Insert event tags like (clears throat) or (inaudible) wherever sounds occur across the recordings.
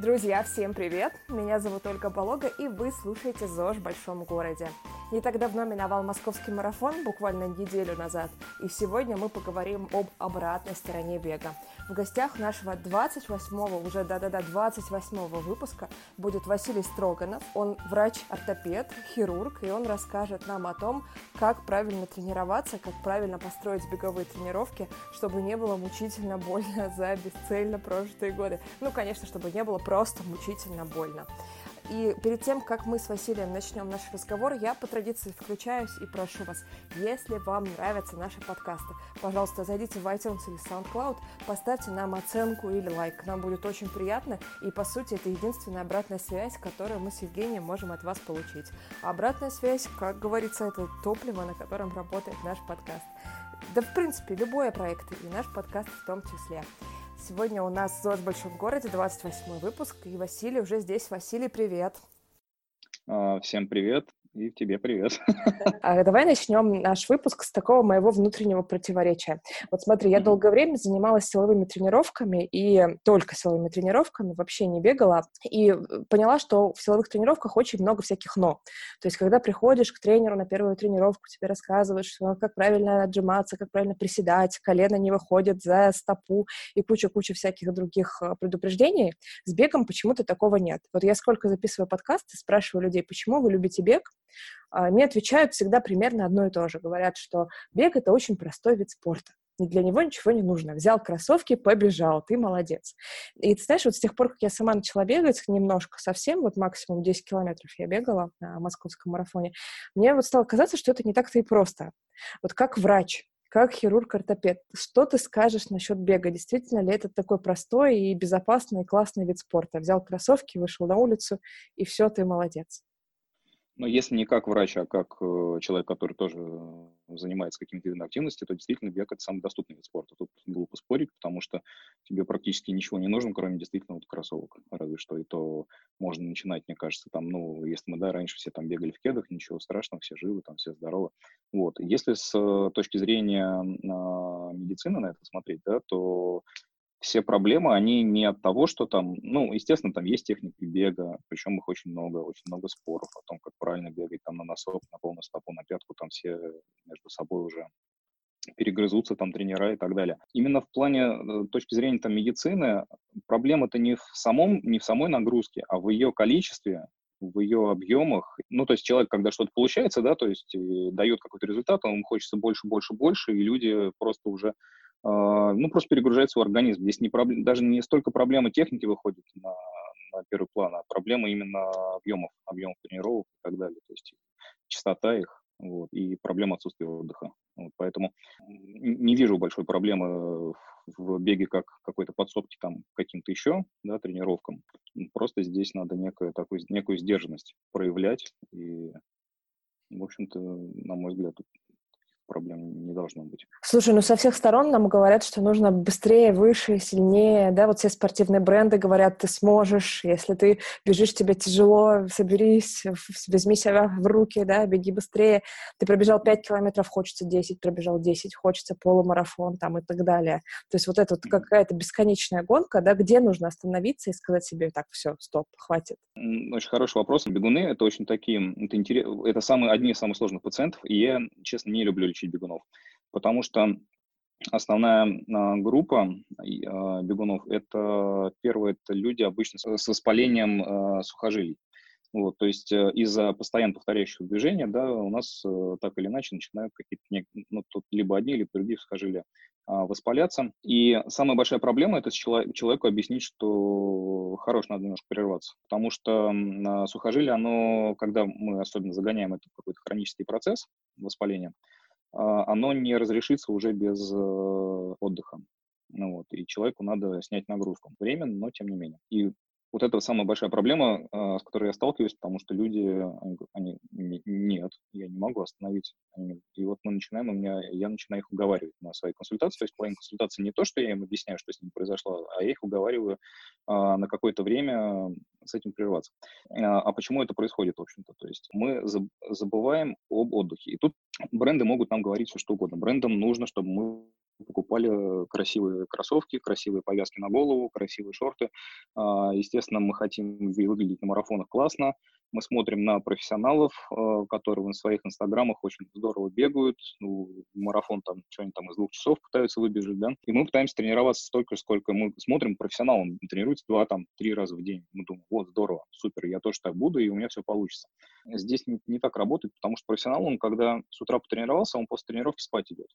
Друзья, всем привет! Меня зовут Ольга Болога, и вы слушаете ЗОЖ в большом городе. Не так давно миновал московский марафон, буквально неделю назад, и сегодня мы поговорим об обратной стороне бега. В гостях нашего 28-го, уже да-да-да, 28-го выпуска будет Василий Строганов. Он врач-ортопед, хирург, и он расскажет нам о том, как правильно тренироваться, как правильно построить беговые тренировки, чтобы не было мучительно больно (laughs) за бесцельно прожитые годы. Ну, конечно, чтобы не было просто мучительно больно. И перед тем, как мы с Василием начнем наш разговор, я по традиции включаюсь и прошу вас, если вам нравятся наши подкасты, пожалуйста, зайдите в iTunes или SoundCloud, поставьте нам оценку или лайк. Нам будет очень приятно, и по сути это единственная обратная связь, которую мы с Евгением можем от вас получить. А обратная связь, как говорится, это топливо, на котором работает наш подкаст. Да, в принципе, любой проект, и наш подкаст в том числе. Сегодня у нас ЗОЖ в большом городе, 28 выпуск, и Василий уже здесь. Василий, привет. А, всем привет. И тебе привет. А давай начнем наш выпуск с такого моего внутреннего противоречия. Вот смотри, я долгое время занималась силовыми тренировками и только силовыми тренировками, вообще не бегала, и поняла, что в силовых тренировках очень много всяких «но». То есть, когда приходишь к тренеру на первую тренировку, тебе рассказывают, что как правильно отжиматься, как правильно приседать, колено не выходит за стопу и куча-куча всяких других э, предупреждений, с бегом почему-то такого нет. Вот я сколько записываю подкасты, спрашиваю людей, почему вы любите бег, мне отвечают всегда примерно одно и то же. Говорят, что бег — это очень простой вид спорта. И для него ничего не нужно. Взял кроссовки, побежал, ты молодец. И ты знаешь, вот с тех пор, как я сама начала бегать немножко, совсем, вот максимум 10 километров я бегала на московском марафоне, мне вот стало казаться, что это не так-то и просто. Вот как врач, как хирург-ортопед, что ты скажешь насчет бега? Действительно ли это такой простой и безопасный, классный вид спорта? Взял кроссовки, вышел на улицу, и все, ты молодец. Но если не как врач, а как э, человек, который тоже занимается какими-то видами активности, то действительно бег – это самый доступный вид спорта. Тут глупо спорить, потому что тебе практически ничего не нужно, кроме действительно вот кроссовок. Разве что и то можно начинать, мне кажется, там, ну, если мы, да, раньше все там бегали в кедах, ничего страшного, все живы, там все здоровы. Вот. Если с э, точки зрения э, медицины на это смотреть, да, то все проблемы, они не от того, что там, ну, естественно, там есть техники бега, причем их очень много, очень много споров о том, как правильно бегать там на носок, на полную стопу, на пятку, там все между собой уже перегрызутся там тренера и так далее. Именно в плане э, точки зрения там медицины проблема-то не в самом, не в самой нагрузке, а в ее количестве, в ее объемах. Ну, то есть человек, когда что-то получается, да, то есть дает какой-то результат, он хочется больше, больше, больше, и люди просто уже ну, просто перегружает свой организм. Здесь не проблем, даже не столько проблема техники выходит на, на первый план, а проблема именно объемов, объемов тренировок и так далее, то есть частота их, вот, и проблема отсутствия отдыха. Вот, поэтому не вижу большой проблемы в беге как какой-то подсобки там каким-то еще, да, тренировкам. Просто здесь надо некую, такую, некую сдержанность проявлять и, в общем-то, на мой взгляд, проблем не должно быть. Слушай, ну со всех сторон нам говорят, что нужно быстрее, выше, сильнее, да, вот все спортивные бренды говорят, ты сможешь, если ты бежишь, тебе тяжело, соберись, возьми себя в руки, да, беги быстрее, ты пробежал 5 километров, хочется 10, пробежал 10, хочется полумарафон там и так далее. То есть вот это вот какая-то бесконечная гонка, да, где нужно остановиться и сказать себе, так, все, стоп, хватит. Очень хороший вопрос. Бегуны — это очень такие, это, интерес, это самые, одни из самых сложных пациентов, и я, честно, не люблю лечить бегунов. Потому что основная а, группа а, бегунов – это, первое, это люди обычно с воспалением а, сухожилий. Вот, то есть э, из-за постоянно повторяющих движений, да, у нас э, так или иначе начинают какие-то, ну, тут либо одни, либо другие сухожилия воспаляться. И самая большая проблема – это человеку объяснить, что хорош, надо немножко прерваться. Потому что сухожилие, оно, когда мы особенно загоняем это в какой-то хронический процесс воспаления, оно не разрешится уже без э, отдыха. Ну вот, и человеку надо снять нагрузку. Временно, но тем не менее. И вот это самая большая проблема, а, с которой я сталкиваюсь, потому что люди, они, нет, я не могу остановить. И вот мы начинаем, у меня, я начинаю их уговаривать на своей консультации. То есть половина консультации не то, что я им объясняю, что с ним произошло, а я их уговариваю а, на какое-то время с этим прерваться. А, а почему это происходит, в общем-то? То есть мы забываем об отдыхе. И тут бренды могут нам говорить все, что угодно. Брендам нужно, чтобы мы покупали красивые кроссовки, красивые повязки на голову, красивые шорты. А, естественно, мы хотим выглядеть на марафонах классно, мы смотрим на профессионалов, э, которые в своих инстаграмах очень здорово бегают, ну, марафон там, что-нибудь там из двух часов пытаются выбежать, да, и мы пытаемся тренироваться столько, сколько мы смотрим профессионалам, тренируется два, там, три раза в день. Мы думаем, вот, здорово, супер, я тоже так буду, и у меня все получится. Здесь не, не так работает, потому что профессионал, он когда с утра потренировался, он после тренировки спать идет.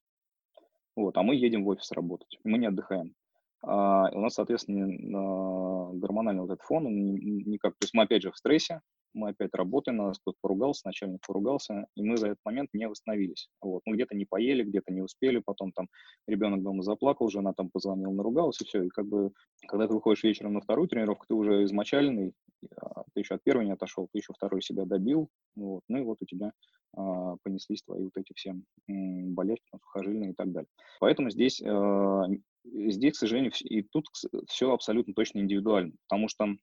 Вот, а мы едем в офис работать, мы не отдыхаем. А, у нас, соответственно, гормональный вот этот фон, он никак, то есть мы опять же в стрессе, мы опять работаем, нас кто-то поругался, начальник поругался, и мы за этот момент не восстановились. Вот. Мы где-то не поели, где-то не успели, потом там ребенок дома заплакал, жена там позвонила, наругалась, и все. И как бы, когда ты выходишь вечером на вторую тренировку, ты уже измочаленный, а, ты еще от первой не отошел, ты еще второй себя добил, вот. ну и вот у тебя а, понеслись твои вот эти все м, болячки, сухожильные и так далее. Поэтому здесь, а, здесь, к сожалению, и тут все абсолютно точно индивидуально, потому что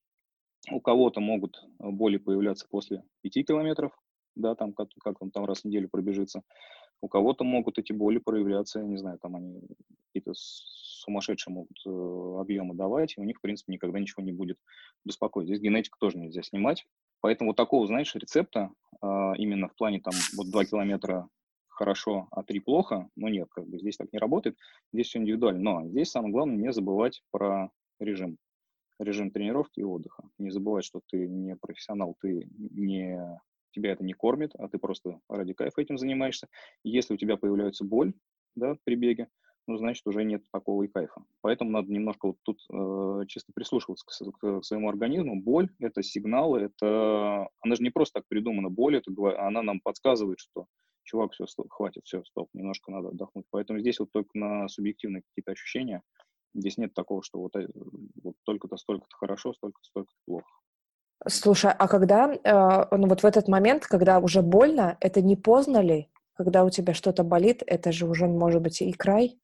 у кого-то могут э, боли появляться после 5 километров, да, там как, как он там раз в неделю пробежится. У кого-то могут эти боли проявляться, не знаю, там они какие-то сумасшедшие могут э, объемы давать, и у них, в принципе, никогда ничего не будет беспокоить. Здесь генетику тоже нельзя снимать. Поэтому вот такого, знаешь, рецепта э, именно в плане там вот 2 километра хорошо, а 3 плохо, ну нет, как бы здесь так не работает, здесь все индивидуально. Но здесь самое главное не забывать про режим режим тренировки и отдыха. Не забывай, что ты не профессионал, ты не тебя это не кормит, а ты просто ради кайфа этим занимаешься. если у тебя появляется боль да, при беге, ну, значит, уже нет такого и кайфа. Поэтому надо немножко вот тут э, чисто прислушиваться к, к, к своему организму. Боль — это сигналы, это... Она же не просто так придумана. Боль — это она нам подсказывает, что чувак, все, стоп, хватит, все, стоп, немножко надо отдохнуть. Поэтому здесь вот только на субъективные какие-то ощущения — Здесь нет такого, что вот, э, вот только-то столько-то хорошо, столько-то столько-то плохо. Слушай, а когда, э, ну вот в этот момент, когда уже больно, это не поздно ли? Когда у тебя что-то болит, это же уже может быть и край?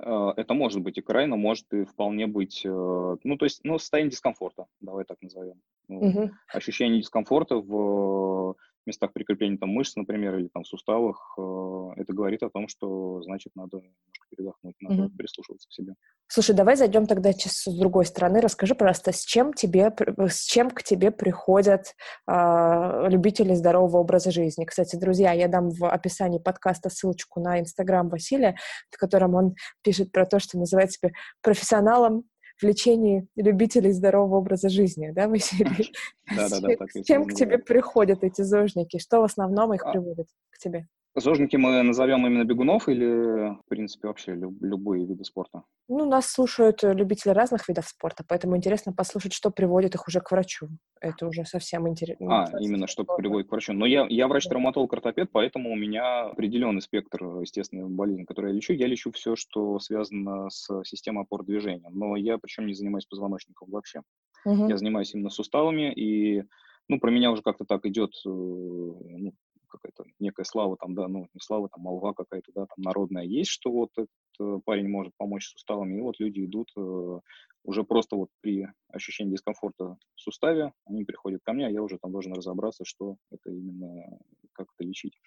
Э, это может быть и край, но может и вполне быть, э, ну, то есть, ну, состояние дискомфорта, давай так назовем. Угу. Ощущение дискомфорта в местах прикрепления там мышц, например, или там в суставах, э, это говорит о том, что, значит, надо немножко передохнуть, надо угу. прислушиваться к себе. Слушай, давай зайдем тогда с другой стороны. Расскажи, пожалуйста, с чем, тебе, с чем к тебе приходят э, любители здорового образа жизни? Кстати, друзья, я дам в описании подкаста ссылочку на Инстаграм Василия, в котором он пишет про то, что называет себя профессионалом в лечении любителей здорового образа жизни, да, Василий? Да, да, да. С чем к тебе приходят эти зожники? Что в основном их а приводит к тебе? Зожники мы назовем именно бегунов или, в принципе, вообще люб- любые виды спорта? Ну, нас слушают э, любители разных видов спорта, поэтому интересно послушать, что приводит их уже к врачу. Это уже совсем интересно. А, именно, что приводит к врачу. Но я, я врач-травматолог-ортопед, поэтому у меня определенный спектр, естественно, болезней, которые я лечу. Я лечу все, что связано с системой опор движения. Но я причем не занимаюсь позвоночником вообще. Угу. Я занимаюсь именно суставами, и ну, про меня уже как-то так идет, э, ну, какая-то некая слава там, да, ну, не слава, там, молва какая-то, да, там, народная есть, что вот этот э, парень может помочь суставами, и вот люди идут э, уже просто вот при ощущении дискомфорта в суставе, они приходят ко мне, а я уже там должен разобраться, что это именно, как это лечить.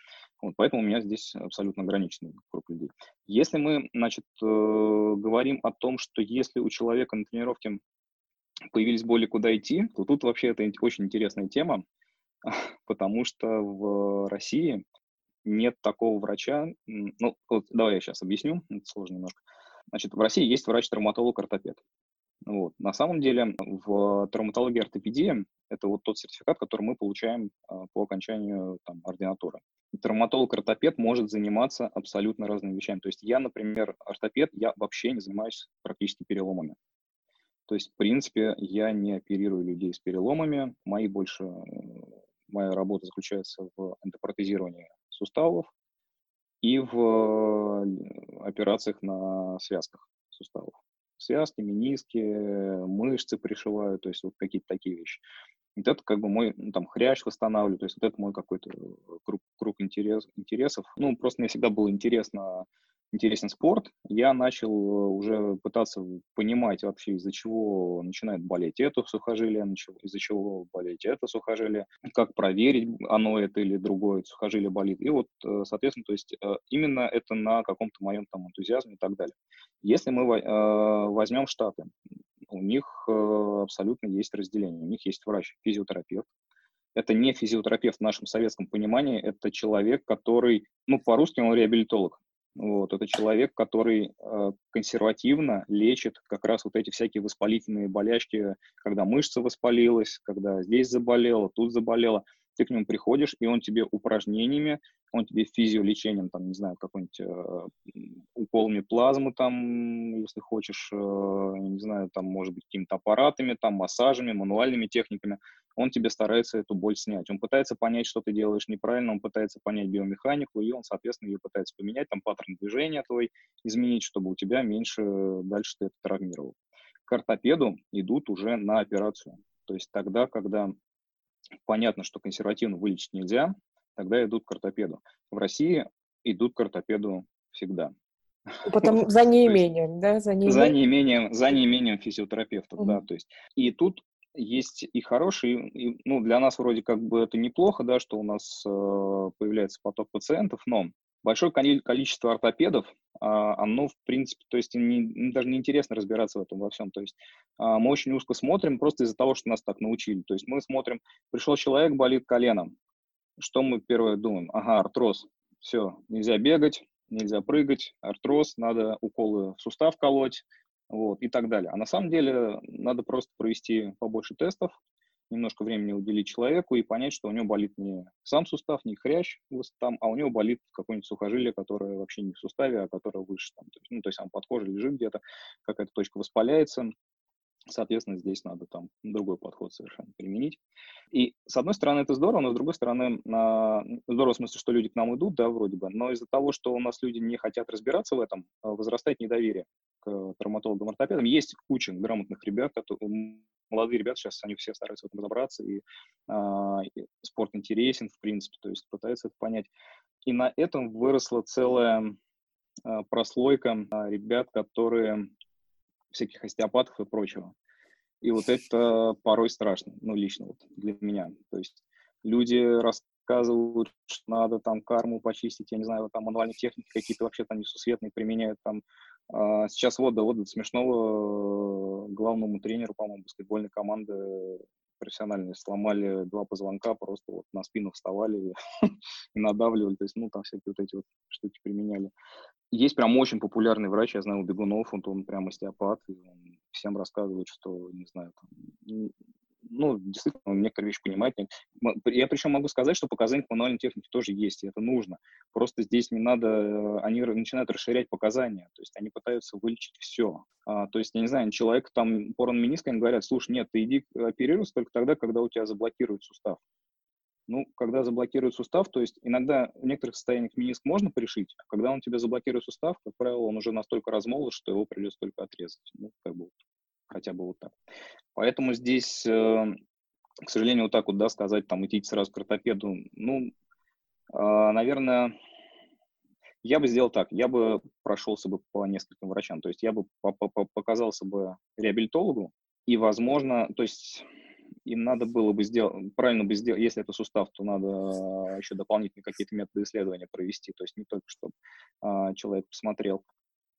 Вот, поэтому у меня здесь абсолютно ограниченный круг людей. Если мы, значит, э, говорим о том, что если у человека на тренировке появились боли, куда идти, то тут вообще это очень интересная тема, (laughs) потому что в России нет такого врача. Ну, вот давай я сейчас объясню, это сложно немножко. Значит, в России есть врач-травматолог-ортопед. Вот. На самом деле в травматологии ортопедии это вот тот сертификат, который мы получаем а, по окончанию там, ординатуры. Травматолог-ортопед может заниматься абсолютно разными вещами. То есть я, например, ортопед, я вообще не занимаюсь практически переломами. То есть, в принципе, я не оперирую людей с переломами. Мои больше моя работа заключается в эндопротезировании суставов и в э, операциях на связках суставов. Связки, мениски, мышцы пришиваю, то есть вот какие-то такие вещи. Вот это как бы мой, ну, там, хрящ восстанавливаю, то есть вот это мой какой-то круг, круг интерес, интересов. Ну, просто мне всегда было интересно интересен спорт, я начал э, уже пытаться понимать вообще, из-за чего начинает болеть это сухожилие, из-за чего болеть это сухожилие, как проверить, оно это или другое сухожилие болит. И вот, э, соответственно, то есть э, именно это на каком-то моем там энтузиазме и так далее. Если мы возьмем Штаты, у них абсолютно есть разделение. У них есть врач, физиотерапевт, это не физиотерапевт в нашем советском понимании, это человек, который, ну, по-русски он реабилитолог. Вот, это человек, который э, консервативно лечит как раз вот эти всякие воспалительные болячки, когда мышца воспалилась, когда здесь заболела, тут заболела ты к нему приходишь, и он тебе упражнениями, он тебе физиолечением, там, не знаю, какой-нибудь э, уколами плазмы, там, если хочешь, э, не знаю, там, может быть, какими-то аппаратами, там, массажами, мануальными техниками, он тебе старается эту боль снять. Он пытается понять, что ты делаешь неправильно, он пытается понять биомеханику, и он, соответственно, ее пытается поменять, там, паттерн движения твой изменить, чтобы у тебя меньше дальше ты это травмировал. К ортопеду идут уже на операцию. То есть тогда, когда понятно, что консервативно вылечить нельзя, тогда идут к ортопеду. В России идут к ортопеду всегда. Потом за (laughs) неимением, да? За неимением, за неимением, за неимением физиотерапевтов, угу. да, то есть. И тут есть и хорошие, и, ну, для нас вроде как бы это неплохо, да, что у нас э, появляется поток пациентов, но большое количество ортопедов, а, оно, в принципе, то есть не, даже неинтересно разбираться в этом во всем. То есть а, мы очень узко смотрим просто из-за того, что нас так научили. То есть мы смотрим, пришел человек, болит коленом. Что мы первое думаем? Ага, артроз. Все, нельзя бегать, нельзя прыгать, артроз, надо уколы в сустав колоть, вот, и так далее. А на самом деле надо просто провести побольше тестов, немножко времени уделить человеку и понять, что у него болит не сам сустав, не хрящ там, а у него болит какое-нибудь сухожилие, которое вообще не в суставе, а которое выше. Там, то есть, ну, то есть он под кожей лежит где-то, какая-то точка воспаляется, Соответственно, здесь надо там другой подход совершенно применить. И с одной стороны это здорово, но с другой стороны здорово в смысле, что люди к нам идут, да, вроде бы, но из-за того, что у нас люди не хотят разбираться в этом, возрастает недоверие к травматологам-ортопедам. Есть куча грамотных ребят, которые, молодые ребята сейчас, они все стараются в этом разобраться, и, а, и спорт интересен, в принципе, то есть пытаются это понять. И на этом выросла целая а, прослойка а, ребят, которые всяких остеопатов и прочего. И вот это порой страшно, ну, лично вот для меня. То есть люди рассказывают, что надо там карму почистить, я не знаю, там мануальные техники какие-то вообще там несусветные применяют там. А сейчас вот, да, вот смешного э, главному тренеру, по-моему, баскетбольной команды профессиональные сломали два позвонка, просто вот на спину вставали (laughs) и надавливали, то есть, ну, там всякие вот эти вот штуки применяли. Есть прям очень популярный врач, я знаю, у Бегунов, он, он прям остеопат, и он всем рассказывает, что, не знаю, там, ну, действительно, он некоторые вещи понимает. Я причем могу сказать, что показания к мануальной технике тоже есть, и это нужно. Просто здесь не надо, э, они начинают расширять показания, то есть они пытаются вылечить все. А, то есть, я не знаю, человек там порон миниска, им говорят, слушай, нет, ты иди оперируйся только тогда, когда у тебя заблокируют сустав. Ну, когда заблокируют сустав, то есть иногда в некоторых состояниях миниск можно пришить, а когда он тебе заблокирует сустав, как правило, он уже настолько размолот, что его придется только отрезать. Ну, как бы хотя бы вот так. Поэтому здесь, э, к сожалению, вот так вот, да, сказать, там, идти сразу к ортопеду, ну, а, наверное, я бы сделал так, я бы прошелся бы по нескольким врачам, то есть я бы показался бы реабилитологу, и, возможно, то есть им надо было бы сделать, правильно бы сделать, если это сустав, то надо еще дополнительные какие-то методы исследования провести, то есть не только, чтобы а, человек посмотрел,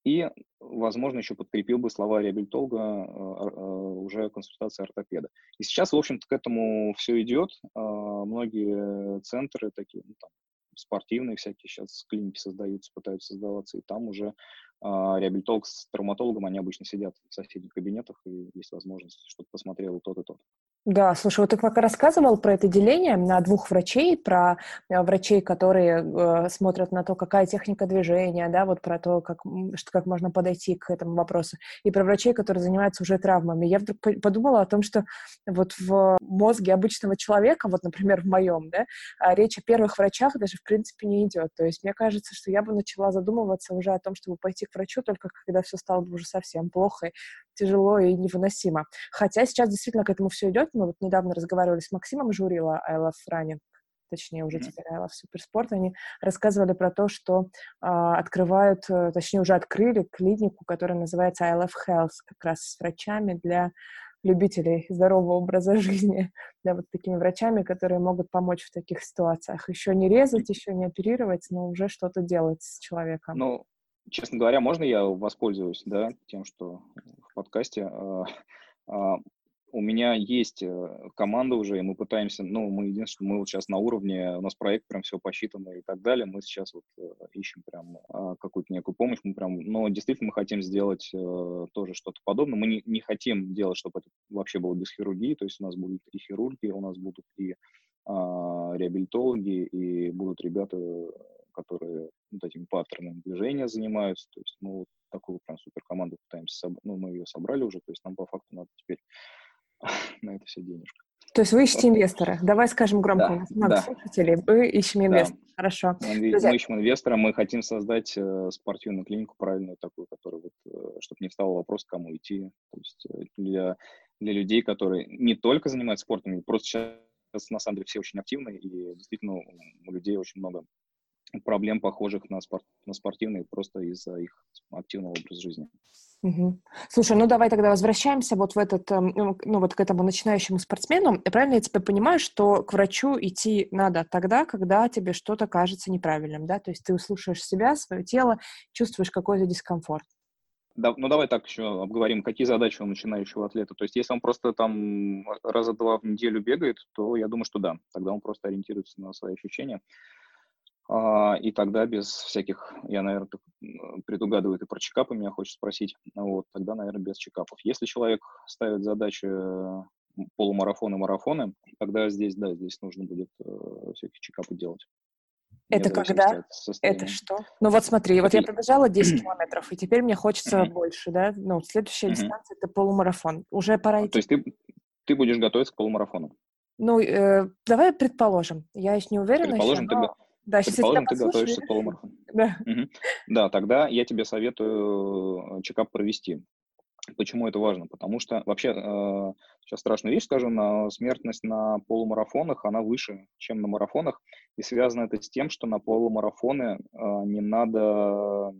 и, возможно, еще подкрепил бы слова реабилитолога э, э, уже консультации ортопеда. И сейчас, в общем-то, к этому все идет. А, многие центры такие, ну, там, спортивные всякие сейчас клиники создаются, пытаются создаваться, и там уже а, реабилитолог с травматологом, они обычно сидят в соседних кабинетах, и есть возможность, чтобы посмотрел тот и тот. Да, слушай, вот ты пока рассказывал про это деление на двух врачей, про э, врачей, которые э, смотрят на то, какая техника движения, да, вот про то, как, что, как можно подойти к этому вопросу, и про врачей, которые занимаются уже травмами. Я вдруг подумала о том, что вот в мозге обычного человека, вот, например, в моем, да, а речь о первых врачах даже, в принципе, не идет. То есть мне кажется, что я бы начала задумываться уже о том, чтобы пойти к врачу, только когда все стало бы уже совсем плохо, тяжело и невыносимо. Хотя сейчас действительно к этому все идет, мы вот недавно разговаривали с Максимом Журила I Love Running. точнее уже теперь I Love Суперспорт, они рассказывали про то, что э, открывают, э, точнее уже открыли клинику, которая называется I Love Health, как раз с врачами для любителей здорового образа (laughs) жизни, для вот такими врачами, которые могут помочь в таких ситуациях. Еще не резать, еще не оперировать, но уже что-то делать с человеком. Ну, честно говоря, можно я воспользуюсь, да, тем, что в подкасте а, а, у меня есть э, команда уже, и мы пытаемся, ну, мы единственное, мы вот сейчас на уровне, у нас проект прям все посчитано и так далее, мы сейчас вот э, ищем прям а, какую-то некую помощь, мы прям, но действительно мы хотим сделать э, тоже что-то подобное, мы не, не хотим делать, чтобы это вообще было без хирургии, то есть у нас будут и хирурги, у нас будут и а, реабилитологи, и будут ребята, которые вот этими паттернами движения занимаются, то есть мы вот такую прям супер команду пытаемся, ну, мы ее собрали уже, то есть нам по факту надо теперь (laughs) на это все денежка. То есть вы ищете инвестора. Давай скажем громко, да, у нас много да. слушателей. Мы ищем инвестора. Да. Хорошо. Мы, Друзья. мы ищем инвестора, мы хотим создать э, спортивную клинику правильную такую, которая вот, э, чтобы не встал вопрос, кому идти. То есть э, для, для людей, которые не только занимаются спортом, просто сейчас на самом деле все очень активны, и действительно у людей очень много проблем, похожих на, спорт, на спортивные, просто из-за их активного образа жизни. Угу. Слушай, ну давай тогда возвращаемся вот в этот, эм, ну, ну вот к этому начинающему спортсмену. И правильно я тебя понимаю, что к врачу идти надо тогда, когда тебе что-то кажется неправильным, да? То есть ты услышаешь себя, свое тело, чувствуешь какой-то дискомфорт. Да, ну давай так еще обговорим, какие задачи у начинающего атлета. То есть если он просто там раза два в неделю бегает, то я думаю, что да, тогда он просто ориентируется на свои ощущения. А, и тогда без всяких, я, наверное, предугадываю, ты про чекапы меня хочешь спросить, вот, тогда, наверное, без чекапов. Если человек ставит задачи полумарафоны, марафоны, тогда здесь, да, здесь нужно будет э, всякие чекапы делать. Это когда? Это что? Ну вот смотри, вот я пробежала 10 (clears throat) километров, и теперь мне хочется больше, да? Ну, следующая дистанция — это полумарафон. Уже пора идти. То есть ты, ты будешь готовиться к полумарафону? Ну, э, давай предположим. Я еще не уверена Предположим, еще, но... ты, да, Предположим, ты готовишься к полумарафону. (laughs) Да. Угу. да, тогда я тебе советую э, чекап провести. Почему это важно? Потому что вообще, э, сейчас страшную вещь скажу, на смертность на полумарафонах, она выше, чем на марафонах. И связано это с тем, что на полумарафоны э, не надо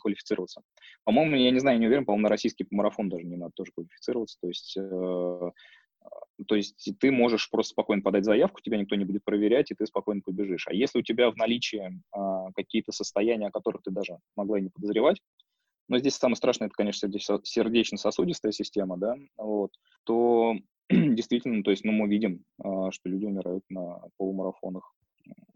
квалифицироваться. По-моему, я не знаю, не уверен, по-моему, на российский марафон даже не надо тоже квалифицироваться. То есть э, то есть ты можешь просто спокойно подать заявку, тебя никто не будет проверять, и ты спокойно побежишь. А если у тебя в наличии а, какие-то состояния, о которых ты даже могла и не подозревать, но здесь самое страшное, это, конечно, сердечно-сосудистая система, да, вот, то (clears throat) действительно, то есть, ну, мы видим, а, что люди умирают на полумарафонах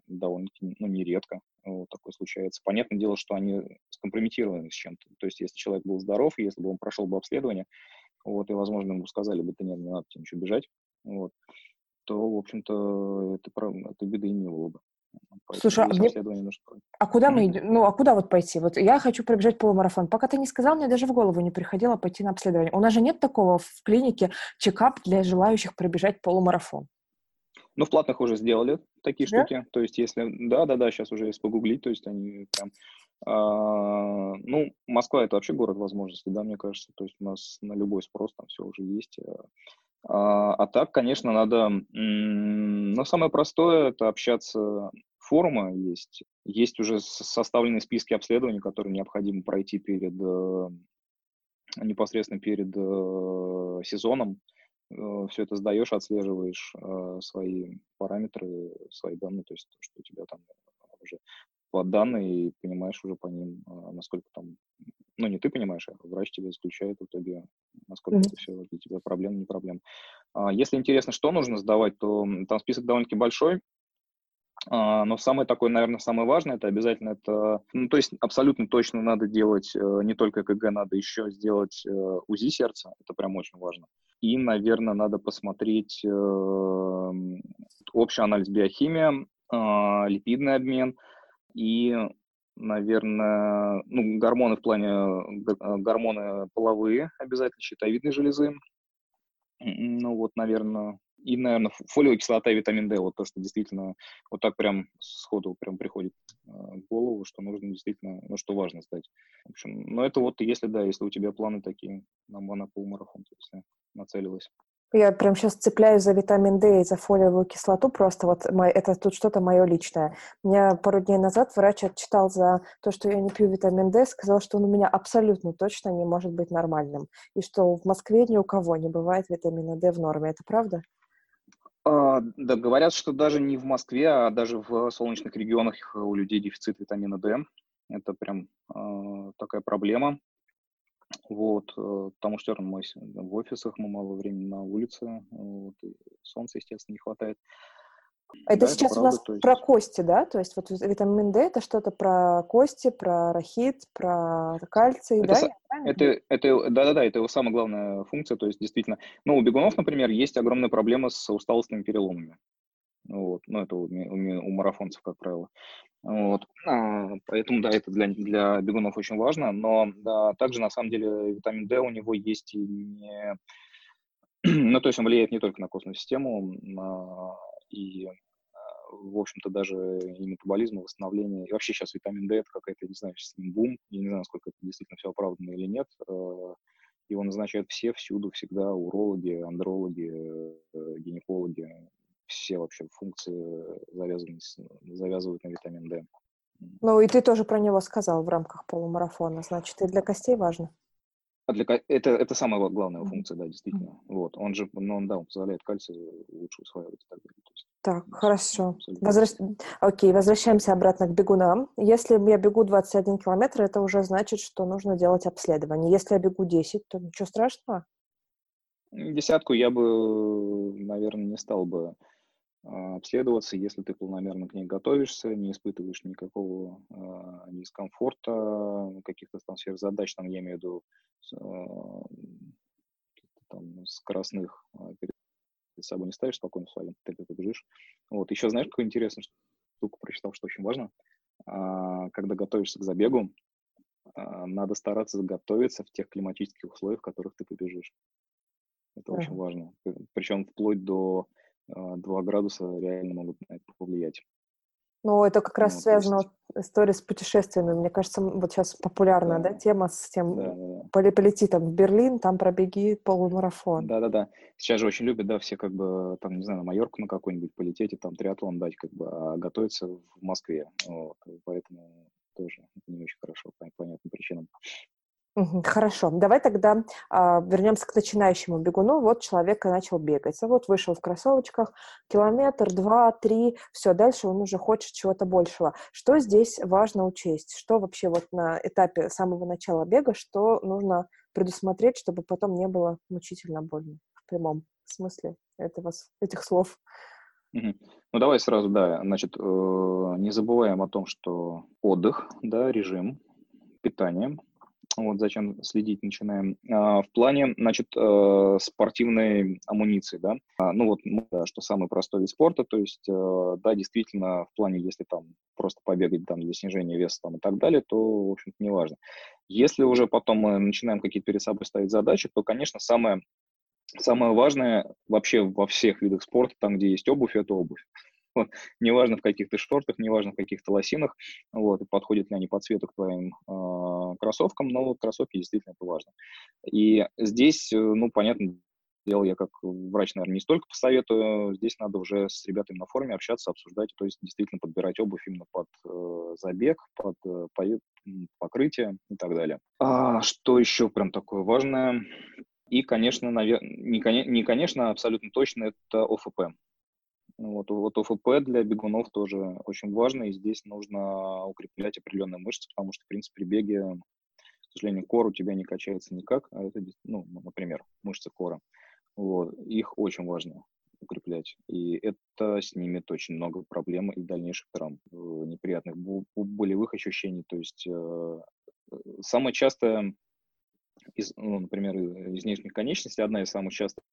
довольно-таки, ну, нередко вот такое случается. Понятное дело, что они скомпрометированы с чем-то. То есть, если человек был здоров, если бы он прошел бы обследование, вот, и, возможно, ему сказали бы, да нет, не надо тебе ничего бежать, вот, то, в общем-то, это, это беды не было бы. Слушай, а, мне... а куда мы идем? Ну, а куда вот пойти? Вот я хочу пробежать полумарафон. Пока ты не сказал, мне даже в голову не приходило пойти на обследование. У нас же нет такого в клинике чекап для желающих пробежать полумарафон. Ну, в платных уже сделали такие да? штуки. То есть, если... Да-да-да, сейчас уже есть погуглить, то есть они прям ну, Москва это вообще город возможностей, да, мне кажется. То есть у нас на любой спрос там все уже есть. Э. А, а так, конечно, надо... Но самое простое это общаться. Форумы есть. Есть уже составленные списки обследований, которые необходимо пройти перед э, непосредственно перед э, сезоном. Все это сдаешь, отслеживаешь свои параметры, свои данные, то есть то, что у тебя там уже данные и понимаешь уже по ним, а, насколько там, ну не ты понимаешь, а врач тебя исключает в итоге, насколько mm-hmm. это все для тебя проблем, не проблем. А, если интересно, что нужно сдавать, то там список довольно-таки большой, а, но самое такое, наверное, самое важное, это обязательно это, ну, то есть абсолютно точно надо делать э, не только КГ, надо еще сделать э, УЗИ сердца, это прям очень важно. И, наверное, надо посмотреть э, общий анализ биохимия, липидный обмен, и, наверное, ну, гормоны в плане э, гормоны половые обязательно, щитовидной железы. Ну вот, наверное, и, наверное, фолиевая кислота и витамин D, вот то, что действительно вот так прям сходу прям приходит э, в голову, что нужно действительно, ну, что важно сдать. В общем, но это вот если, да, если у тебя планы такие на, на полумарафон, то есть нацелилась. Я прям сейчас цепляюсь за витамин D и за фолиевую кислоту, просто вот это тут что-то мое личное. Меня пару дней назад врач отчитал за то, что я не пью витамин D, сказал, что он у меня абсолютно точно не может быть нормальным, и что в Москве ни у кого не бывает витамина D в норме. Это правда? А, да, говорят, что даже не в Москве, а даже в солнечных регионах у людей дефицит витамина D. Это прям э, такая проблема. Вот, э, потому что мы в офисах, мы мало времени на улице, вот, солнца, естественно, не хватает. Это да, сейчас это правда, у нас есть... про кости, да? То есть вот витамин D это что-то про кости, про рахит, про кальций, это да? С... Это, это, да-да-да, это его самая главная функция, то есть действительно, ну, у бегунов, например, есть огромная проблема с усталостными переломами. Вот, ну, это у, у, у марафонцев, как правило. Вот. А, поэтому, да, это для, для бегунов очень важно, но да, также, на самом деле, витамин D у него есть и не... (clears throat) Ну, то есть он влияет не только на костную систему, а, и, а, в общем-то, даже и метаболизм, и восстановление. И вообще сейчас витамин D — это какая-то, не знаю, с ним бум. Я не знаю, насколько это действительно все оправдано или нет. А, его назначают все, всюду, всегда, урологи, андрологи, э, гинекологи, все вообще функции завязаны, завязывают на витамин D. Ну и ты тоже про него сказал в рамках полумарафона, значит, и для костей важно. А для, это, это самая главная функция, да, действительно. Mm-hmm. Вот. Он же, ну, он, да, он позволяет кальций лучше усваивать и так далее. есть, так, ну, хорошо. Возвращ... Окей, возвращаемся обратно к бегунам. Если я бегу 21 километр, это уже значит, что нужно делать обследование. Если я бегу 10, то ничего страшного? Десятку я бы, наверное, не стал бы обследоваться, если ты планомерно к ней готовишься, не испытываешь никакого э, дискомфорта, каких-то там сверхзадач, там, я имею в виду, э, там, скоростных э, перед собой не ставишь, спокойно в своем темпе побежишь. Вот, еще знаешь, какую интересную штуку прочитал, что очень важно? А, когда готовишься к забегу, а, надо стараться готовиться в тех климатических условиях, в которых ты побежишь. Это uh-huh. очень важно. Причем вплоть до 2 градуса реально могут на это повлиять. Ну, это как раз ну, связано есть... история с путешествиями. Мне кажется, вот сейчас популярная да. Да, тема с тем, да, да, да. полети там в Берлин, там пробеги полумарафон. Да-да-да. Сейчас же очень любят, да, все как бы, там, не знаю, на Майорку на какой-нибудь полететь и там триатлон дать, как бы, а готовиться в Москве. Вот. Поэтому тоже не очень хорошо по понятным причинам. Хорошо, давай тогда а, вернемся к начинающему бегуну. Вот человек начал бегать, а вот вышел в кроссовочках, километр, два, три, все, дальше он уже хочет чего-то большего. Что здесь важно учесть? Что вообще вот на этапе самого начала бега, что нужно предусмотреть, чтобы потом не было мучительно больно в прямом смысле этого, этих слов? Ну, давай сразу, да, значит, э, не забываем о том, что отдых, да, режим, питание, вот зачем следить начинаем. А, в плане, значит, э, спортивной амуниции, да, а, ну вот, что самый простой вид спорта, то есть, э, да, действительно, в плане, если там просто побегать там для снижения веса там и так далее, то, в общем-то, не важно. Если уже потом мы начинаем какие-то перед собой ставить задачи, то, конечно, самое Самое важное вообще во всех видах спорта, там, где есть обувь, это обувь. Вот. Неважно в каких то шортах, неважно в каких-то лосинах, вот, подходят ли они по цвету к твоим э, кроссовкам, но вот кроссовки действительно это важно. И здесь, э, ну, понятно, дело я как врач, наверное, не столько посоветую, здесь надо уже с ребятами на форуме общаться, обсуждать, то есть действительно подбирать обувь именно под э, забег, под э, по, покрытие и так далее. А что еще прям такое важное? И, конечно, навер... не, не конечно, абсолютно точно это ОФП. Вот, вот ОФП для бегунов тоже очень важно, и здесь нужно укреплять определенные мышцы, потому что, в принципе, при беге, к сожалению, кор у тебя не качается никак, а это, ну, например, мышцы кора. Вот, их очень важно укреплять. И это снимет очень много проблем и дальнейших травм, э, неприятных болевых ощущений. То есть э, самое частое из, ну, например, из нижних конечностей, одна из самых частых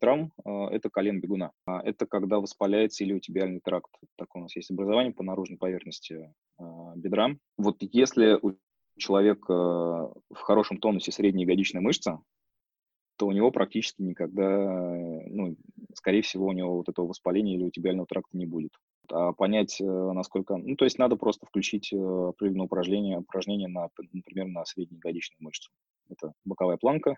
травм э, – это колен бегуна. А это когда воспаляется илиотибиальный тракт. Так у нас есть образование по наружной поверхности э, бедра. Вот если у человека в хорошем тонусе средняя ягодичная мышца, то у него практически никогда, ну, скорее всего, у него вот этого воспаления или утибиального тракта не будет. А понять, насколько... Ну, то есть надо просто включить определенное упражнение, упражнение на, например, на среднеягодичную мышцу. Это боковая планка,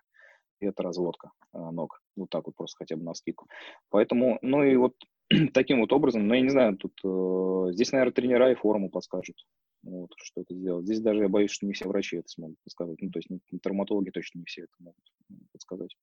это разводка ног. Вот так вот просто хотя бы на скидку. Поэтому, ну и вот (clears throat) таким вот образом, ну, я не знаю, тут э, здесь, наверное, тренера и форумы подскажут, вот, что это сделать. Здесь даже я боюсь, что не все врачи это смогут подсказать. Ну, то есть не, травматологи точно не все это могут подсказать.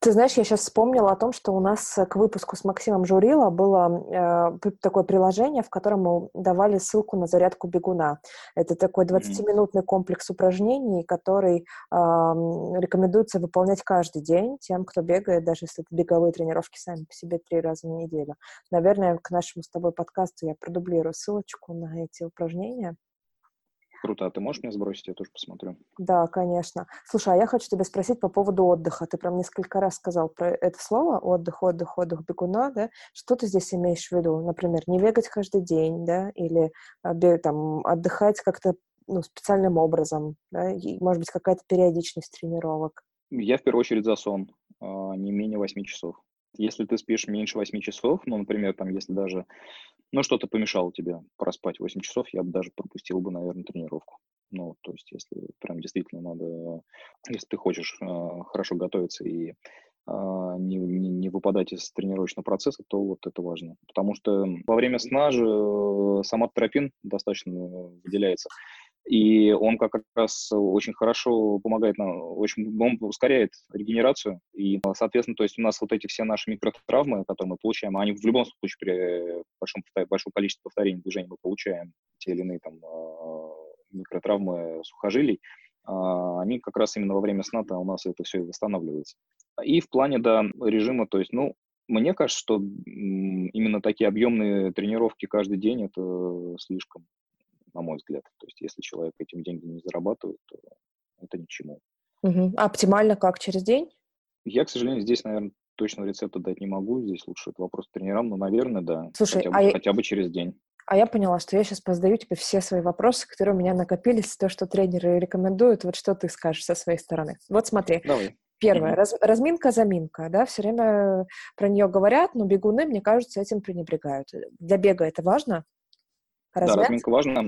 Ты знаешь, я сейчас вспомнила о том, что у нас к выпуску с Максимом Журила было э, такое приложение, в котором мы давали ссылку на зарядку бегуна. Это такой 20-минутный комплекс упражнений, который э, рекомендуется выполнять каждый день тем, кто бегает, даже если это беговые тренировки сами по себе три раза в неделю. Наверное, к нашему с тобой подкасту я продублирую ссылочку на эти упражнения. Круто, а ты можешь мне сбросить, я тоже посмотрю. Да, конечно. Слушай, а я хочу тебя спросить по поводу отдыха. Ты прям несколько раз сказал про это слово, отдых, отдых, отдых бегуна, да? Что ты здесь имеешь в виду? Например, не бегать каждый день, да? Или а, там, отдыхать как-то ну, специальным образом, да? И, может быть, какая-то периодичность тренировок? Я в первую очередь за сон, а, не менее 8 часов. Если ты спишь меньше 8 часов, ну, например, там, если даже, ну, что-то помешало тебе проспать 8 часов, я бы даже пропустил бы, наверное, тренировку. Ну, то есть, если прям действительно надо, если ты хочешь э, хорошо готовиться и э, не, не, не выпадать из тренировочного процесса, то вот это важно. Потому что во время сна же э, соматотропин достаточно выделяется. И он как раз очень хорошо помогает, очень, он ускоряет регенерацию. И, соответственно, то есть у нас вот эти все наши микротравмы, которые мы получаем, они в любом случае при большом, большом количестве повторений движений мы получаем те или иные там а, микротравмы сухожилий, а, они как раз именно во время сна-то у нас это все и восстанавливается. И в плане, да, режима, то есть, ну, мне кажется, что именно такие объемные тренировки каждый день это слишком на мой взгляд. То есть если человек этим деньги не зарабатывает, то это ни к чему. Угу. А оптимально как, через день? Я, к сожалению, здесь, наверное, точного рецепта дать не могу. Здесь лучше это вопрос тренерам, но, наверное, да. Слушай, хотя бы, а хотя я... бы через день. А я поняла, что я сейчас позадаю тебе все свои вопросы, которые у меня накопились, то, что тренеры рекомендуют. Вот что ты скажешь со своей стороны? Вот смотри. Давай. Первое, раз, разминка-заминка, да, все время про нее говорят, но бегуны, мне кажется, этим пренебрегают. Для бега это важно? Размяться? Да, разминка важна.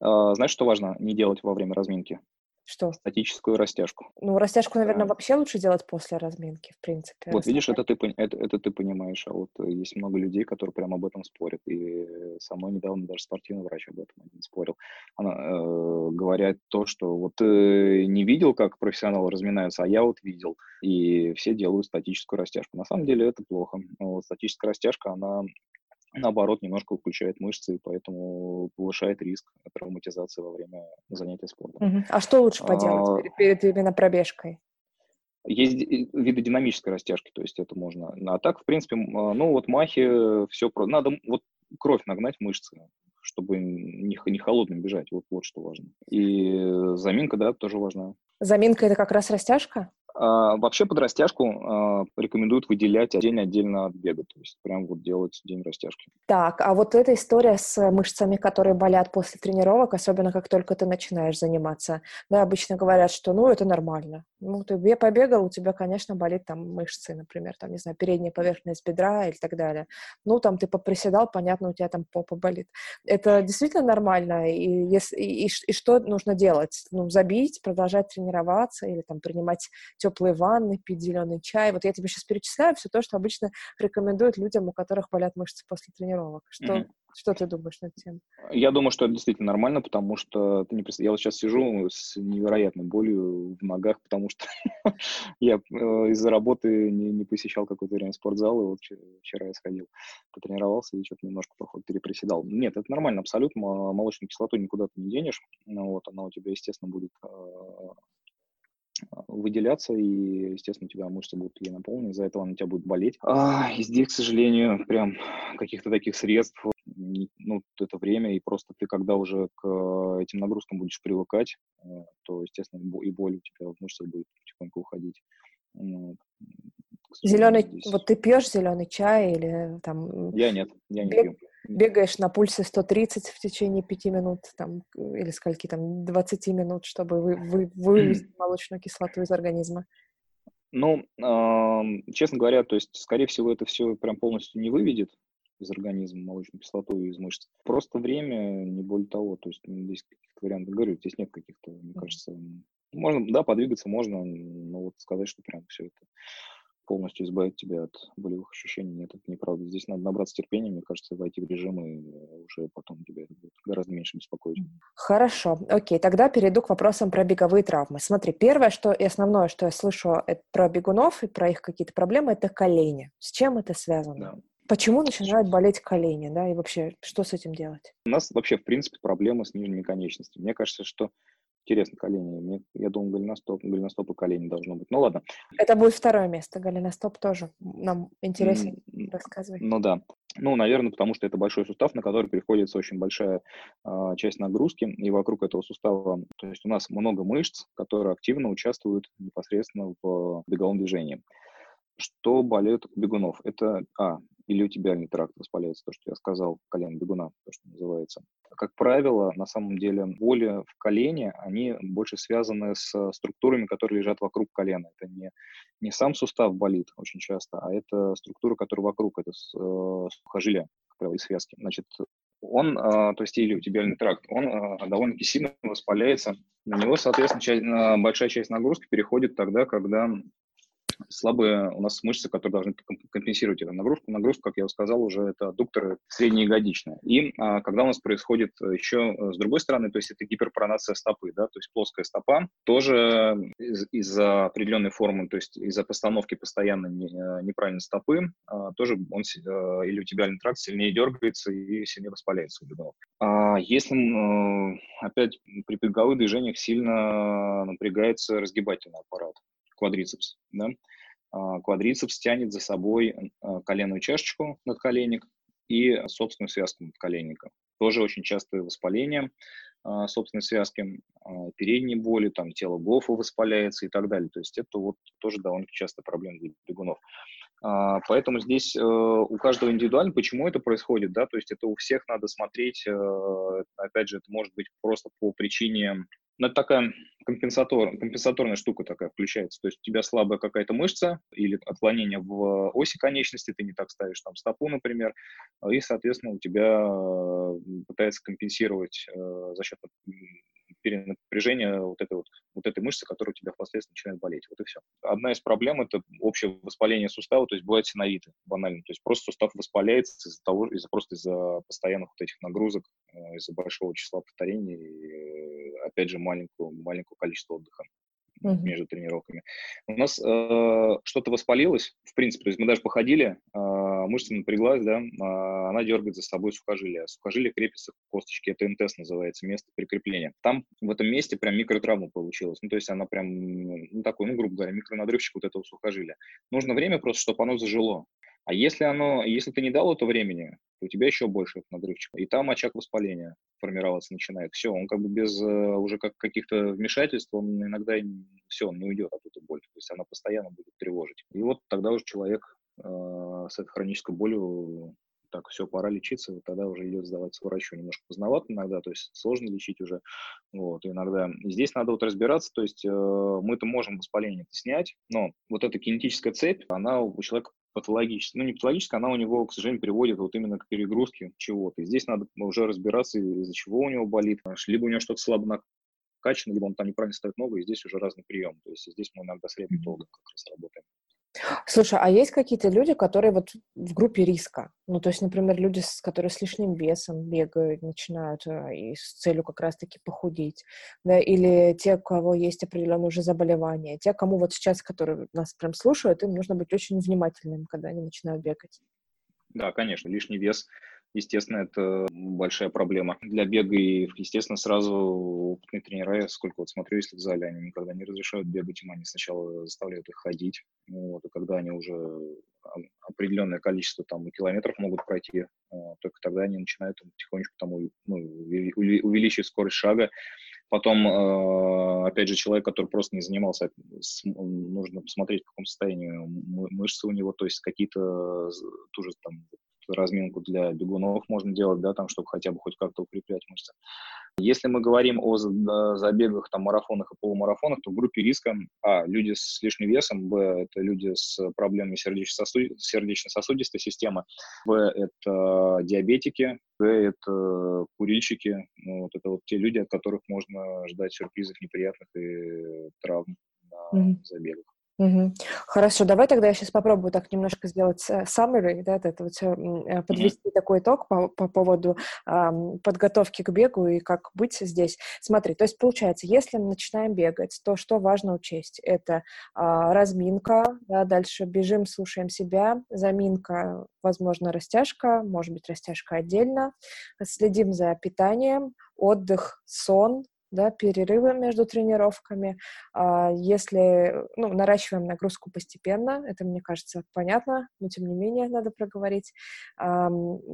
Знаешь, что важно не делать во время разминки? Что? Статическую растяжку. Ну, растяжку, наверное, да. вообще лучше делать после разминки, в принципе. Вот видишь, это ты, это, это ты понимаешь, а вот э, есть много людей, которые прямо об этом спорят. И со мной недавно даже спортивный врач об этом один спорил. Она э, говорят то, что вот ты не видел, как профессионалы разминаются, а я вот видел. И все делают статическую растяжку. На самом деле это плохо. Вот, статическая растяжка, она наоборот, немножко включает мышцы, и поэтому повышает риск травматизации во время занятия спортом. Uh-huh. А что лучше поделать а, перед, перед именно пробежкой? Есть виды динамической растяжки, то есть это можно. А так, в принципе, а, ну вот махи, все про... Надо вот кровь нагнать в мышцы, чтобы не, не холодным бежать, вот, вот что важно. И заминка, да, тоже важна. Заминка – это как раз растяжка? А, вообще под растяжку а, рекомендуют выделять день отдельно от бега, то есть прям вот делать день растяжки. Так, а вот эта история с мышцами, которые болят после тренировок, особенно как только ты начинаешь заниматься, да, обычно говорят, что ну это нормально. Ну, ты побегал, у тебя, конечно, болит там мышцы, например, там, не знаю, передняя поверхность бедра или так далее. Ну, там ты поприседал, понятно, у тебя там попа болит. Это действительно нормально, и, если, и, и что нужно делать? Ну, забить, продолжать тренироваться или там принимать теплые ванны, пить зеленый чай. Вот я тебе сейчас перечисляю все то, что обычно рекомендуют людям, у которых болят мышцы после тренировок. Что, mm-hmm. что ты думаешь на эту тему? Я думаю, что это действительно нормально, потому что ты не я вот сейчас сижу с невероятной болью в ногах, потому что (laughs) я э, из-за работы не, не посещал какое-то время спортзал, и вот вчера я сходил, потренировался и что-то немножко, походу, переприседал. Нет, это нормально абсолютно, молочную кислоту никуда ты не денешь, ну, вот, она у тебя, естественно, будет э, выделяться, и, естественно, у тебя мышцы будут ей наполнены, из-за этого она у тебя будет болеть. А, и здесь, к сожалению, прям каких-то таких средств, ну, это время, и просто ты, когда уже к этим нагрузкам будешь привыкать, э, то, естественно, и боль у тебя в мышцах будет потихоньку уходить. Вот. Зеленый, здесь... вот ты пьешь зеленый чай или там... Я нет, я не пью бегаешь на пульсе 130 в течение 5 минут там, или скольки там, 20 минут, чтобы вы, вы, вывести молочную кислоту из организма? Ну, э, честно говоря, то есть, скорее всего, это все прям полностью не выведет из организма молочную кислоту из мышц. Просто время, не более того. То есть здесь каких-то вариантов, говорю, здесь нет каких-то, мне кажется, Можно, да, подвигаться можно, но вот сказать, что прям все это полностью избавить тебя от болевых ощущений. Нет, это неправда. Здесь надо набраться терпения, мне кажется, войти в режим, и уже потом тебя это будет гораздо меньше беспокоить. Хорошо, окей, тогда перейду к вопросам про беговые травмы. Смотри, первое, что и основное, что я слышу про бегунов и про их какие-то проблемы, это колени. С чем это связано? Да. Почему начинают болеть колени, да, и вообще, что с этим делать? У нас вообще, в принципе, проблема с нижними конечностями. Мне кажется, что Интересно, колени. Мне, я думал, голеностоп, голеностоп и колени должно быть. Ну ладно. Это будет второе место. Голеностоп тоже нам интересен. Mm, Рассказывай. Ну да. Ну, наверное, потому что это большой сустав, на который приходится очень большая э, часть нагрузки, и вокруг этого сустава, то есть у нас много мышц, которые активно участвуют непосредственно в беговом движении. Что болеет у бегунов? Это, а, илиотибиальный тракт воспаляется, то, что я сказал, колено бегуна, то, что называется. Как правило, на самом деле боли в колене, они больше связаны с структурами, которые лежат вокруг колена. Это не, не сам сустав болит очень часто, а это структура, которая вокруг, это э, сухожилия, как правило, и связки. Значит, он, э, то есть илиотибиальный тракт, он э, довольно-таки сильно воспаляется. На него, соответственно, часть, большая часть нагрузки переходит тогда, когда слабые у нас мышцы, которые должны компенсировать эту нагрузку. Нагрузка, как я уже сказал, уже это аддукторы среднеягодичные. И а, когда у нас происходит еще э, с другой стороны, то есть это гиперпронация стопы, да, то есть плоская стопа, тоже из- из-за определенной формы, то есть из-за постановки постоянно не, э, неправильной стопы, а, тоже он а, или утибиальный тракт сильнее дергается и сильнее воспаляется у бегунов. А если, опять, при беговых движениях сильно напрягается разгибательный аппарат, квадрицепс, да, а, квадрицепс тянет за собой а, коленную чашечку над коленник и собственную связку над коленником. Тоже очень частое воспаление а, собственной связки, передние боли, там тело гофа воспаляется и так далее. То есть это вот тоже довольно часто проблема для бегунов. Поэтому здесь э, у каждого индивидуально, почему это происходит, да, то есть это у всех надо смотреть, э, опять же, это может быть просто по причине ну, это такая компенсатор, компенсаторная штука такая включается. То есть у тебя слабая какая-то мышца или отклонение в оси конечности, ты не так ставишь там стопу, например, и, соответственно, у тебя э, пытается компенсировать э, за счет перенапряжения вот этой вот, вот этой мышцы, которая у тебя впоследствии начинает болеть. Вот и все. Одна из проблем – это общее воспаление сустава, то есть бывает синовиты, банально. То есть просто сустав воспаляется из-за того, из-за просто из-за постоянных вот этих нагрузок, э, из-за большого числа повторений и, опять же, маленького, маленького количества отдыха mm-hmm. между тренировками. У нас э, что-то воспалилось, в принципе, то есть мы даже походили, э, мышца напряглась, да, э, она дергает за собой сухожилие. Сухожилие крепится к косточке, это МТС называется, место прикрепления. Там в этом месте прям микротравма получилась, ну, то есть она прям, ну, такой, ну, грубо говоря, микронадрывчик вот этого сухожилия. Нужно время просто, чтобы оно зажило. А если оно, если ты не дал это времени, то у тебя еще больше надрывчика. И там очаг воспаления формироваться начинает. Все, он как бы без э, уже как каких-то вмешательств, он иногда все, он не уйдет от этой боли. То есть она постоянно будет тревожить. И вот тогда уже человек э, с этой хронической болью так, все, пора лечиться, вот тогда уже идет сдаваться врачу. Немножко поздновато иногда, то есть сложно лечить уже. Вот, иногда. здесь надо вот разбираться, то есть э, мы-то можем воспаление снять, но вот эта кинетическая цепь, она у человека патологическая, ну не патологическая, она у него, к сожалению, приводит вот именно к перегрузке чего-то. И здесь надо уже разбираться, из-за чего у него болит. Либо у него что-то слабо накачано, либо он там неправильно ставит ногу, и здесь уже разный прием. То есть здесь мы иногда с реабилитологом как раз работаем. Слушай, а есть какие-то люди, которые вот в группе риска? Ну, то есть, например, люди, которые с лишним весом бегают, начинают э, и с целью как раз-таки похудеть, да, или те, у кого есть определенные уже заболевания, те, кому вот сейчас, которые нас прям слушают, им нужно быть очень внимательным, когда они начинают бегать. Да, конечно, лишний вес Естественно, это большая проблема для бега. И, естественно, сразу опытные тренера, сколько вот смотрю, если в зале, они никогда не разрешают бегать им, они сначала заставляют их ходить. Вот, и когда они уже определенное количество там километров могут пройти, только тогда они начинают потихонечку там ну, увеличивать скорость шага. Потом, а, опять же, человек, который просто не занимался, нужно посмотреть, в каком состоянии мышцы у него, то есть какие-то тоже там разминку для бегунов можно делать, да, там, чтобы хотя бы хоть как-то укреплять мышцы. Если мы говорим о забегах, там, марафонах и полумарафонах, то в группе риска, а, люди с лишним весом, б, это люди с проблемами сердечно-сосудистой системы, в, это диабетики, г, это курильщики, ну, вот это вот те люди, от которых можно ждать сюрпризов неприятных и травм на mm-hmm. забегах. Угу. Хорошо, давай тогда я сейчас попробую так немножко сделать summary, да, это вот все, э, подвести mm-hmm. такой итог по, по поводу э, подготовки к бегу и как быть здесь. Смотри, то есть получается, если мы начинаем бегать, то что важно учесть? Это э, разминка, да, дальше бежим, слушаем себя, заминка, возможно, растяжка, может быть, растяжка отдельно, следим за питанием, отдых, сон, да, перерывы между тренировками. А, если, ну, наращиваем нагрузку постепенно, это, мне кажется, понятно, но тем не менее надо проговорить.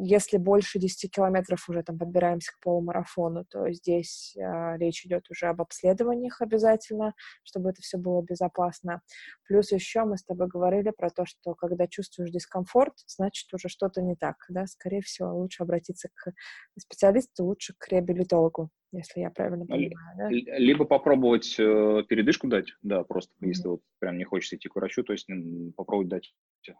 Если больше 10 километров уже там подбираемся к полумарафону, то здесь а, речь идет уже об обследованиях обязательно, чтобы это все было безопасно. Плюс еще мы с тобой говорили про то, что когда чувствуешь дискомфорт, значит уже что-то не так, да, скорее всего, лучше обратиться к специалисту, лучше к реабилитологу если я правильно понимаю, да? Либо попробовать э, передышку дать, да, просто mm-hmm. если вот прям не хочется идти к врачу, то есть попробовать дать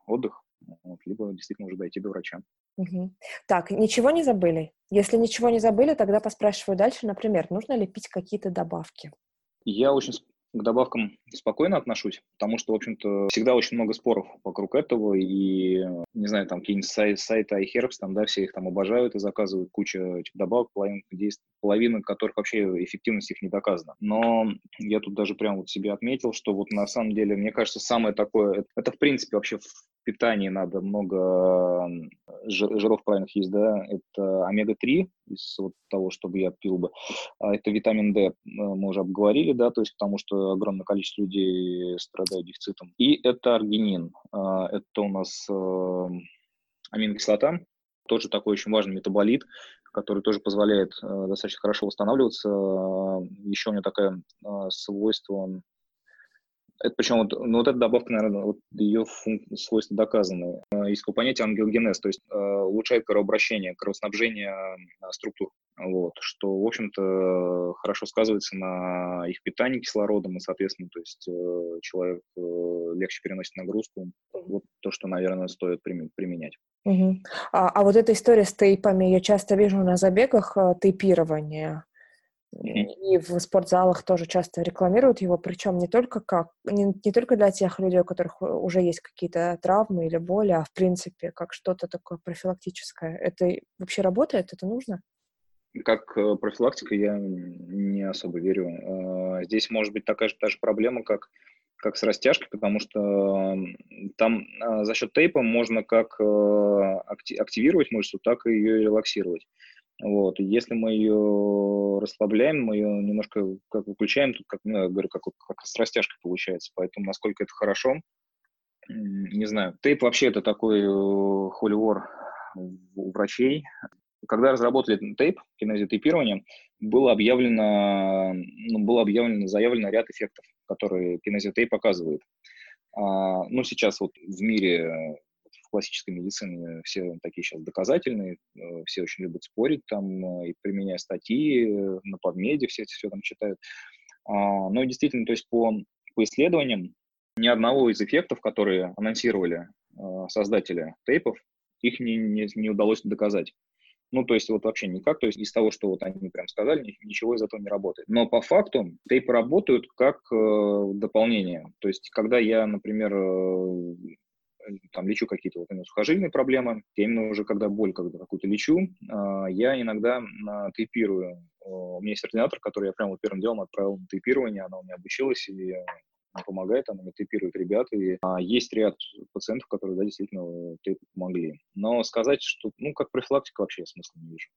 отдых, вот, либо действительно уже дойти до врача. Угу. Так, ничего не забыли? Если ничего не забыли, тогда поспрашиваю дальше, например, нужно ли пить какие-то добавки? Я очень к добавкам спокойно отношусь, потому что, в общем-то, всегда очень много споров вокруг этого, и, не знаю, там какие-нибудь сайты, сайты iHerbs, там, да, все их там обожают и заказывают кучу добавок, половина, действий, половина которых вообще эффективность их не доказана. Но я тут даже прям вот себе отметил, что вот на самом деле, мне кажется, самое такое, это, в принципе вообще в питании надо много жиров правильных есть, да, это омега-3 из вот того, чтобы я пил бы, а это витамин D, мы уже обговорили, да, то есть потому что огромное количество людей страдают дефицитом. И это аргинин, а, это у нас э, аминокислота, тоже такой очень важный метаболит, который тоже позволяет э, достаточно хорошо восстанавливаться. Еще у него такое э, свойство это причем вот, ну, вот эта добавка, наверное, вот ее функ... свойства доказаны. Э, есть такое понятие ангиогенез, то есть э, улучшает кровообращение, кровоснабжение э, структур, вот, что, в общем-то, хорошо сказывается на их питании кислородом, и, соответственно, то есть э, человек э, легче переносит нагрузку. Вот то, что, наверное, стоит применять. Угу. А, а вот эта история с тейпами, я часто вижу на забегах э, тейпирование. И в спортзалах тоже часто рекламируют его, причем не только как не, не только для тех людей, у которых уже есть какие-то травмы или боли, а в принципе как что-то такое профилактическое. Это вообще работает? Это нужно? Как э, профилактика я не особо верю. А, здесь может быть такая же та же проблема, как как с растяжкой, потому что там а, за счет тейпа можно как э, активировать мышцу, так и ее релаксировать. Вот. И если мы ее расслабляем, мы ее немножко как выключаем, тут, как, ну, я говорю, как, как с растяжкой получается. Поэтому насколько это хорошо, не знаю. Тейп вообще это такой э, холивор у врачей. Когда разработали тейп, кинезиотейпирование, было объявлено, ну, было объявлено, заявлено ряд эффектов, которые кинезиотейп показывает. А, ну, сейчас вот в мире классической медицине все такие сейчас доказательные, э, все очень любят спорить там, э, и применяя статьи э, на подмеде, все все там читают. А, но действительно, то есть по, по исследованиям ни одного из эффектов, которые анонсировали создатели тейпов, их не, не, не удалось доказать. Ну, то есть вот вообще никак. То есть из того, что вот они прям сказали, ничего из этого не работает. Но по факту тейпы работают как э, дополнение. То есть когда я, например, там лечу какие-то вот именно сухожильные проблемы, я именно уже когда боль когда какую-то лечу, а, я иногда тейпирую. У меня есть ординатор, который я прямо первым делом отправил на тейпирование, она у меня обучилась, и помогает, она мне тейпирует ребят, и а, есть ряд пациентов, которые, да, действительно тейпы помогли. Но сказать, что, ну, как профилактика вообще я смысла не вижу.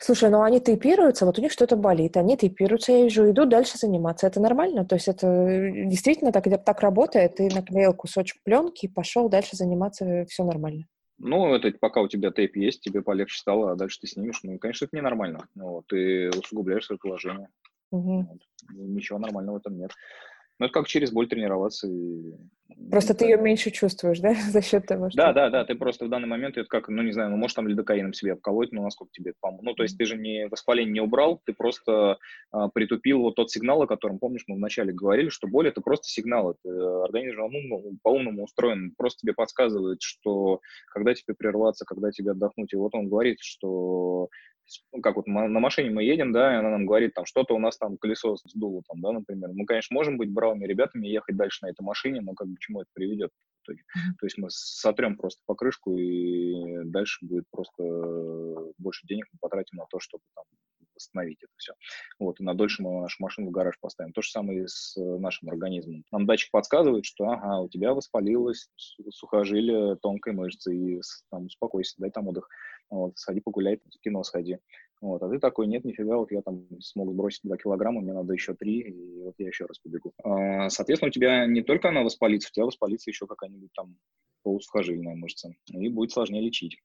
Слушай, ну они тейпируются, вот у них что-то болит, они тейпируются, я вижу, идут дальше заниматься. Это нормально? То есть это э, действительно так, так работает? Ты наклеил кусочек пленки и пошел дальше заниматься, все нормально? Ну, это пока у тебя тейп есть, тебе полегче стало, а дальше ты снимешь. Ну, конечно, это ненормально. Ну, вот, ты усугубляешь свое положение. Угу. Вот. Ничего нормального в этом нет. Ну, это как через боль тренироваться. И... Просто ты ее меньше чувствуешь, да, (laughs) за счет того, что... Да, да, да, ты просто в данный момент, это как, ну, не знаю, ну, можешь там лидокаином себе обколоть, но насколько тебе это поможет. Ну, то есть ты же не воспаление не убрал, ты просто а, притупил вот тот сигнал, о котором, помнишь, мы вначале говорили, что боль – это просто сигнал, это э, организм ну, по-умному устроен, просто тебе подсказывает, что когда тебе прерваться, когда тебе отдохнуть, и вот он говорит, что ну, как вот на машине мы едем, да, и она нам говорит, там, что-то у нас там колесо сдуло, там, да, например. Мы, конечно, можем быть бравыми ребятами и ехать дальше на этой машине, но как бы к чему это приведет. То есть мы сотрем просто покрышку, и дальше будет просто больше денег мы потратим на то, чтобы там восстановить это все. Вот, и на дольше мы нашу машину в гараж поставим. То же самое и с нашим организмом. Нам датчик подсказывает, что, ага, у тебя воспалилось сухожилие тонкой мышцы, и там успокойся, дай там отдых вот, сходи погуляй, в кино сходи. Вот, а ты такой, нет, нифига, вот я там смог сбросить 2 килограмма, мне надо еще 3, и вот я еще раз побегу. А, соответственно, у тебя не только она воспалится, у тебя воспалится еще какая-нибудь там полусухожильная мышца, и будет сложнее лечить.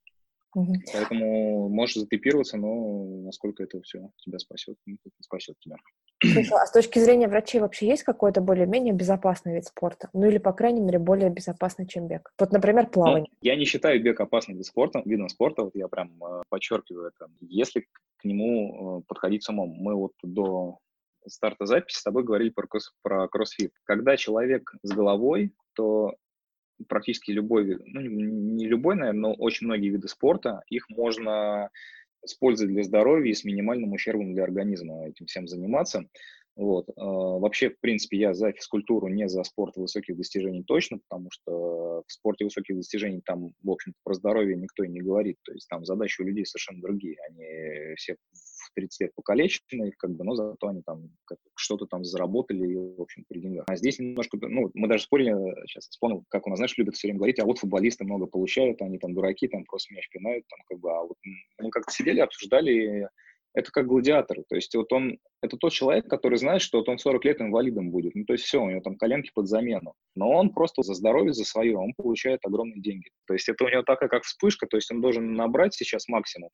Угу. Поэтому можешь затепироваться, но насколько это все тебя спасет, ну, спасет тебя. Хорошо. А с точки зрения врачей вообще есть какой-то более-менее безопасный вид спорта? Ну или, по крайней мере, более безопасный, чем бег? Вот, например, ну, плавание. Ну, я не считаю бег опасным видом спорта, видом спорта, вот я прям э, подчеркиваю это. Если к нему э, подходить с умом, мы вот до старта записи с тобой говорили про, про кроссфит. Когда человек с головой, то практически любой, ну не любой, наверное, но очень многие виды спорта, их можно использовать для здоровья и с минимальным ущербом для организма этим всем заниматься. Вот. А, вообще, в принципе, я за физкультуру, не за спорт высоких достижений точно, потому что в спорте высоких достижений там, в общем-то, про здоровье никто и не говорит. То есть там задачи у людей совершенно другие. Они все в 30 лет покалечены, как бы, но зато они там что-то там заработали, в общем, при деньгах. А здесь немножко, ну, мы даже спорили, сейчас вспомнил, как у нас, знаешь, любят все время говорить, а вот футболисты много получают, они там дураки, там просто мяч пинают, там как бы, а вот мы как-то сидели, обсуждали это как гладиатор. То есть вот он, это тот человек, который знает, что вот он 40 лет инвалидом будет. Ну, то есть все, у него там коленки под замену. Но он просто за здоровье, за свое, он получает огромные деньги. То есть это у него такая, как вспышка, то есть он должен набрать сейчас максимум,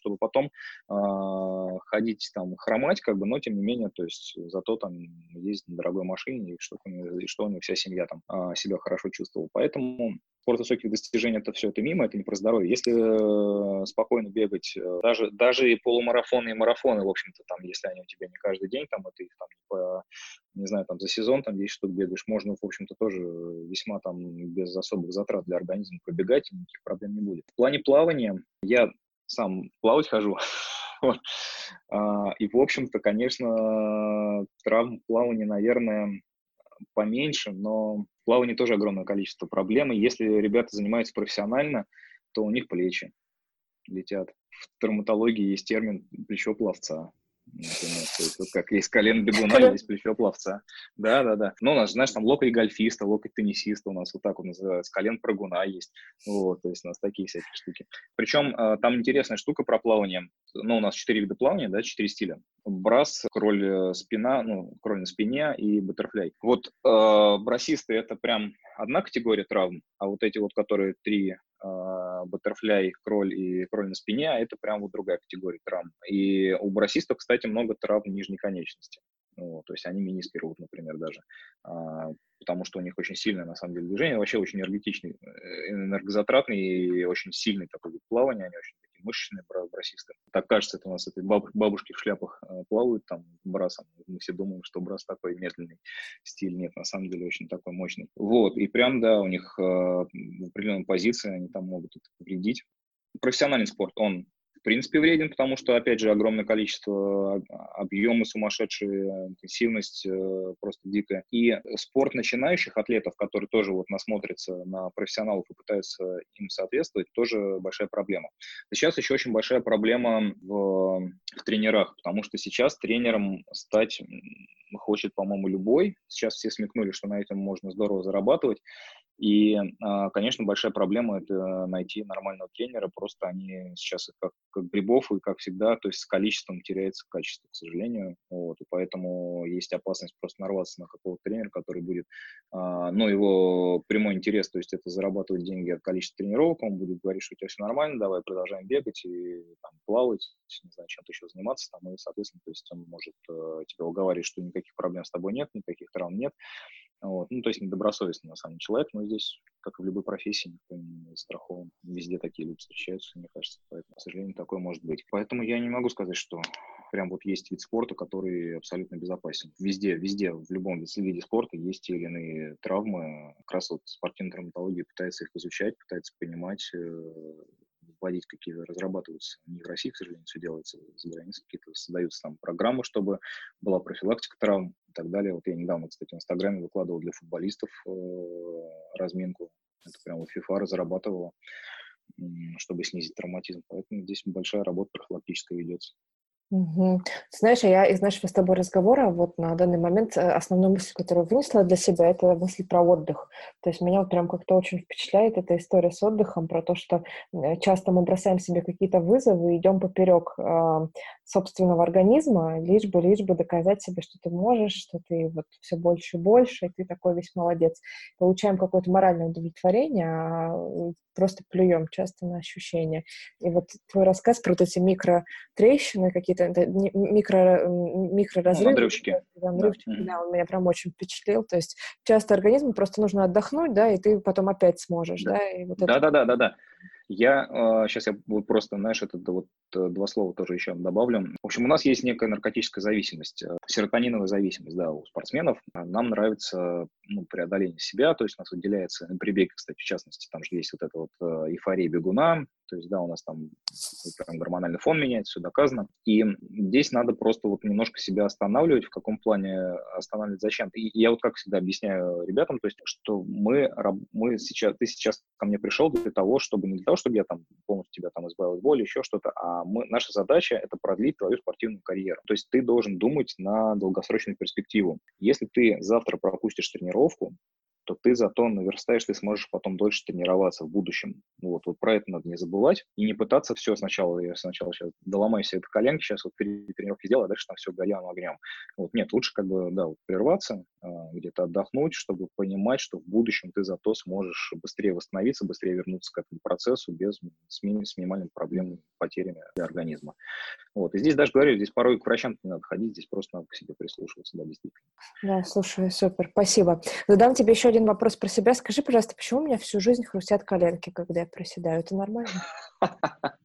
чтобы потом э, ходить там хромать, как бы, но тем не менее, то есть зато там ездить на дорогой машине, и что, и что у него вся семья там э, себя хорошо чувствовала. Поэтому спорт высоких достижений это все это мимо, это не про здоровье. Если э, спокойно бегать, э, даже, даже и полумарафоны, и марафоны, в общем-то, там, если они у тебя не каждый день, там, это их там, по, не знаю, там, за сезон, там, 10 штук бегаешь, можно, в общем-то, тоже весьма там без особых затрат для организма пробегать, и никаких проблем не будет. В плане плавания я сам плавать хожу. (laughs) А, и, в общем-то, конечно, травм плавания, наверное, поменьше, но в плавании тоже огромное количество проблем. И если ребята занимаются профессионально, то у них плечи летят. В травматологии есть термин плечо пловца. Например, то есть, вот как есть колено бегуна, есть плечо пловца. Да, да, да. Ну, у нас, знаешь, там локоть гольфиста, локоть теннисиста у нас вот так вот называется, колен прыгуна есть. Вот, то есть у нас такие всякие штуки. Причем а, там интересная штука про плавание. Ну, у нас четыре вида плавания, да, четыре стиля. Брас, кроль э, спина, ну, кроль на спине и баттерфляй. Вот э, брасисты это прям одна категория травм, а вот эти вот, которые три баттерфляй, кроль и кроль на спине, а это прям вот другая категория травм. И у брасистов, кстати, много травм нижней конечности. Ну, то есть они миниски рвут, например, даже. А, потому что у них очень сильное, на самом деле, движение. Вообще очень энергетичный, э, энергозатратный и очень сильный такой вид плавания. Они очень мышечные брасисты. Так кажется, это у нас эти бабушки в шляпах э, плавают там брасом. Мы все думаем, что брас такой медленный стиль. Нет, на самом деле очень такой мощный. Вот, и прям, да, у них э, в определенной позиции они там могут это повредить. Профессиональный спорт, он в принципе вреден, потому что, опять же, огромное количество, а, объемы сумасшедшие, интенсивность э, просто дикая. И спорт начинающих атлетов, которые тоже вот насмотрятся на профессионалов и пытаются им соответствовать, тоже большая проблема. Сейчас еще очень большая проблема в, в тренерах, потому что сейчас тренером стать хочет, по-моему, любой. Сейчас все смекнули, что на этом можно здорово зарабатывать. И, а, конечно, большая проблема – это найти нормального тренера, просто они сейчас как, как грибов, и как всегда, то есть с количеством теряется качество, к сожалению, вот, и поэтому есть опасность просто нарваться на какого-то тренера, который будет, а, ну, его прямой интерес, то есть это зарабатывать деньги от количества тренировок, он будет говорить, что у тебя все нормально, давай продолжаем бегать и там, плавать, не знаю, чем-то еще заниматься, там, и, соответственно, то есть он может э, тебя уговаривать, что никаких проблем с тобой нет, никаких травм нет, вот. Ну, то есть недобросовестный, на самом деле, человек, но здесь, как и в любой профессии, никто не страхован. Везде такие люди встречаются, мне кажется, поэтому, к сожалению, такое может быть. Поэтому я не могу сказать, что прям вот есть вид спорта, который абсолютно безопасен. Везде, везде, в любом виде спорта есть те или иные травмы. Как раз вот спортивная травматология пытается их изучать, пытается понимать, э, вводить какие-то, разрабатываются. Не в России, к сожалению, все делается за границей, какие-то создаются там программы, чтобы была профилактика травм и так далее. Вот я недавно, кстати, в Инстаграме выкладывал для футболистов э, разминку. Это прямо FIFA разрабатывала, чтобы снизить травматизм. Поэтому здесь большая работа профилактическая ведется. Угу. знаешь, я из нашего с тобой разговора вот на данный момент э, основную мысль, которую вынесла для себя, это мысль про отдых. То есть меня вот прям как-то очень впечатляет эта история с отдыхом, про то, что э, часто мы бросаем себе какие-то вызовы идем поперек э, собственного организма, лишь бы, лишь бы доказать себе, что ты можешь, что ты вот все больше и больше, и ты такой весь молодец. Получаем какое-то моральное удовлетворение, а э, просто плюем часто на ощущения. И вот твой рассказ про вот эти микротрещины, какие-то микро, микроразрывы. Ну, взрывчики. Да, да. он меня прям очень впечатлил. То есть часто организму просто нужно отдохнуть, да, и ты потом опять сможешь, да. Да, вот да, это... да, да, да, да. Я сейчас я вот просто, знаешь, это вот э, два слова тоже еще добавлю. В общем, у нас есть некая наркотическая зависимость, э, серотониновая зависимость, да, у спортсменов. Нам нравится ну, преодоление себя, то есть у нас выделяется, на прибег, кстати, в частности, там же есть вот эта вот э, эйфория бегуна, то есть, да, у нас там прям гормональный фон меняется, все доказано. И здесь надо просто вот немножко себя останавливать. В каком плане останавливать зачем? И я вот как всегда объясняю ребятам, то есть, что мы, мы сейчас, ты сейчас ко мне пришел для того, чтобы не для того, чтобы я там полностью тебя там избавил от боли, еще что-то, а мы, наша задача — это продлить твою спортивную карьеру. То есть ты должен думать на долгосрочную перспективу. Если ты завтра пропустишь тренировку, то ты зато наверстаешь, ты сможешь потом дольше тренироваться в будущем. Вот, вот про это надо не забывать и не пытаться все сначала, я сначала сейчас доломаю себе это коленки, сейчас вот тренировки сделаю, а дальше там все горям огнем. Вот, нет, лучше как бы, да, вот прерваться, а, где-то отдохнуть, чтобы понимать, что в будущем ты зато сможешь быстрее восстановиться, быстрее вернуться к этому процессу без, с, ми, с минимальными проблемами, потерями для организма. Вот, и здесь даже говорю, здесь порой к врачам не надо ходить, здесь просто надо к себе прислушиваться, да, действительно. Да, слушай, супер, спасибо. Задам тебе еще один один вопрос про себя. Скажи, пожалуйста, почему у меня всю жизнь хрустят коленки, когда я проседаю? Это нормально? (laughs)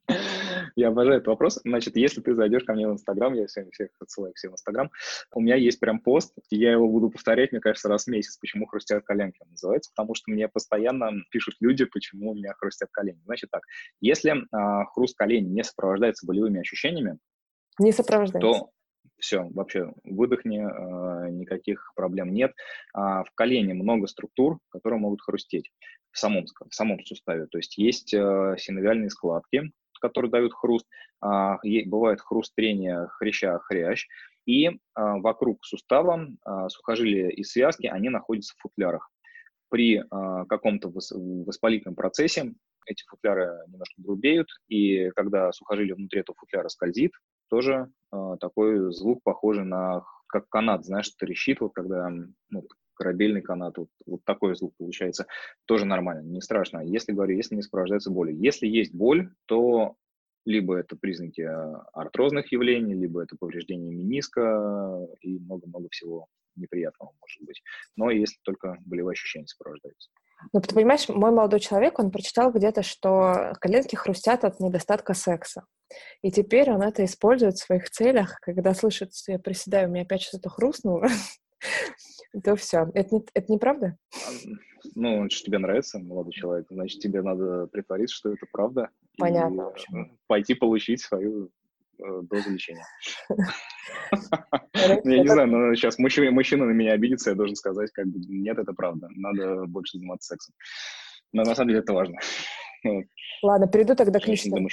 Я обожаю этот вопрос. Значит, если ты зайдешь ко мне в Инстаграм, я всем всех отсылаю всем в Инстаграм, у меня есть прям пост, и я его буду повторять, мне кажется, раз в месяц, почему хрустят коленки называется, потому что мне постоянно пишут люди, почему у меня хрустят колени. Значит так, если э, хруст коленей не сопровождается болевыми ощущениями, не сопровождается. то все, вообще выдохни, э, никаких проблем нет. А в колене много структур, которые могут хрустеть в самом, в самом суставе. То есть есть э, синовиальные складки, которые дают хруст, а, бывает хруст трения хряща хрящ, и а, вокруг сустава сухожилия и связки, они находятся в футлярах. При каком-то воспалительном процессе эти футляры немножко грубеют, и когда сухожилие внутри этого футляра скользит, тоже э, такой звук похожий на как канат, знаешь, трещит, вот когда ну, корабельный канат, вот, вот такой звук получается, тоже нормально, не страшно. Если, говорю, если не сопровождается болью. Если есть боль, то либо это признаки артрозных явлений, либо это повреждение мениска и много-много всего неприятного может быть. Но если только болевые ощущения сопровождаются. Ну, ты понимаешь, мой молодой человек, он прочитал где-то, что коленки хрустят от недостатка секса. И теперь он это использует в своих целях, когда слышит, что я приседаю, у меня опять что-то хрустнуло, (laughs) то все. Это, не, это неправда? Ну, значит, тебе нравится молодой человек, значит, тебе надо притвориться, что это правда. Понятно. И пойти получить свою дозу лечения. Я не знаю, но сейчас мужчина, на меня обидится, я должен сказать, как бы, нет, это правда, надо больше заниматься сексом. Но на самом деле это важно. Ладно, перейду тогда к личным,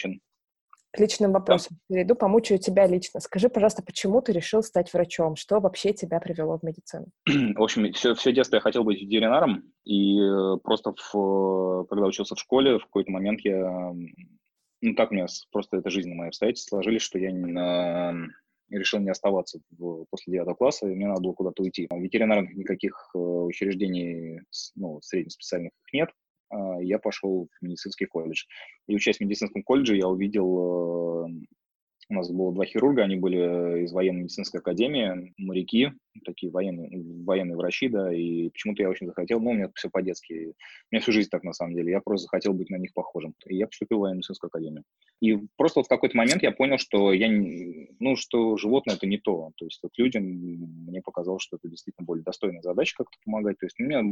К личным вопросам перейду, помучаю тебя лично. Скажи, пожалуйста, почему ты решил стать врачом? Что вообще тебя привело в медицину? (clears throat) В общем, все, все детство я хотел быть ветеринаром, и э, просто в, когда учился в школе, в какой-то момент я... Ну, так у меня просто это жизненные мои обстоятельства сложились, что я не, решил не оставаться в, после девятого класса, и мне надо было куда-то уйти. Ветеринарных никаких э, учреждений ну, среднеспециальных нет, а, я пошел в медицинский колледж. И учась в медицинском колледже, я увидел, э, у нас было два хирурга, они были из военной медицинской академии, моряки, такие военные, военные врачи, да, и почему-то я очень захотел, ну, у меня все по-детски, у меня всю жизнь так, на самом деле, я просто захотел быть на них похожим, и я поступил в военную медицинскую академию. И просто вот в какой-то момент я понял, что я, ну, что животное это не то, то есть вот людям, мне показалось, что это действительно более достойная задача как-то помогать, то есть у меня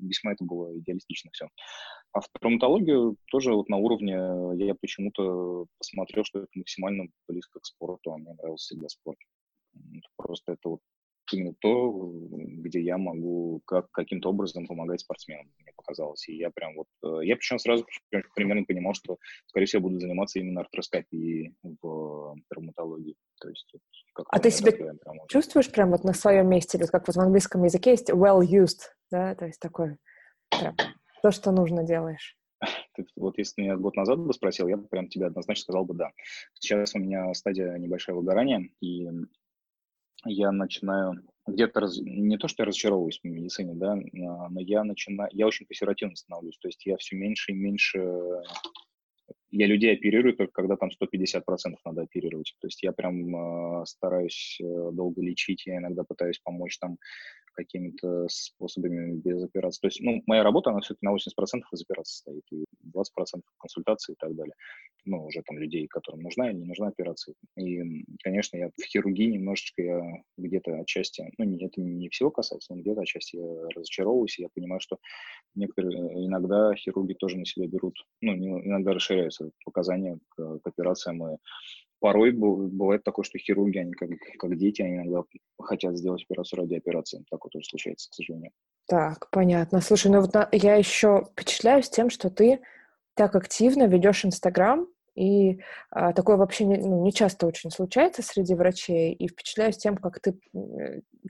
весьма это было идеалистично все. А в травматологию тоже вот на уровне я почему-то посмотрел, что это максимально близко к спорту, а мне нравился всегда спорт. Просто это вот именно то, где я могу как, каким-то образом помогать спортсменам, мне показалось. И я прям вот, э, я причем сразу примерно понимал, что, скорее всего, буду заниматься именно артроскопией в травматологии. То есть, как а ты себя прям, чувствуешь прям вот на своем месте, как вот в английском языке есть well used, да, то есть такое, прям, то, что нужно делаешь? (laughs) вот если меня год назад бы спросил, я бы прям тебе однозначно сказал бы да. Сейчас у меня стадия небольшого выгорания, и я начинаю где-то раз, не то, что я разочаровываюсь в медицине, да, но я начинаю, я очень консервативно становлюсь, то есть я все меньше и меньше, я людей оперирую только когда там 150% надо оперировать, то есть я прям э, стараюсь э, долго лечить, я иногда пытаюсь помочь там какими-то способами без операции. То есть, ну, моя работа, она все-таки на 80% из операции стоит, и 20% консультации и так далее. Ну, уже там людей, которым нужна или не нужна операция. И, конечно, я в хирургии немножечко я где-то отчасти, ну, не, это не всего касается, но где-то отчасти я разочаровываюсь, и я понимаю, что некоторые, иногда хирурги тоже на себя берут, ну, иногда расширяются показания к, к операциям, и порой бывает такое, что хирурги, они как, как дети, они иногда хотят сделать операцию ради операции. Такое тоже случается, к сожалению. Так, понятно. Слушай, ну вот на, я еще впечатляюсь тем, что ты так активно ведешь Инстаграм, и а, такое вообще не, ну, не часто очень случается среди врачей. И впечатляюсь тем, как ты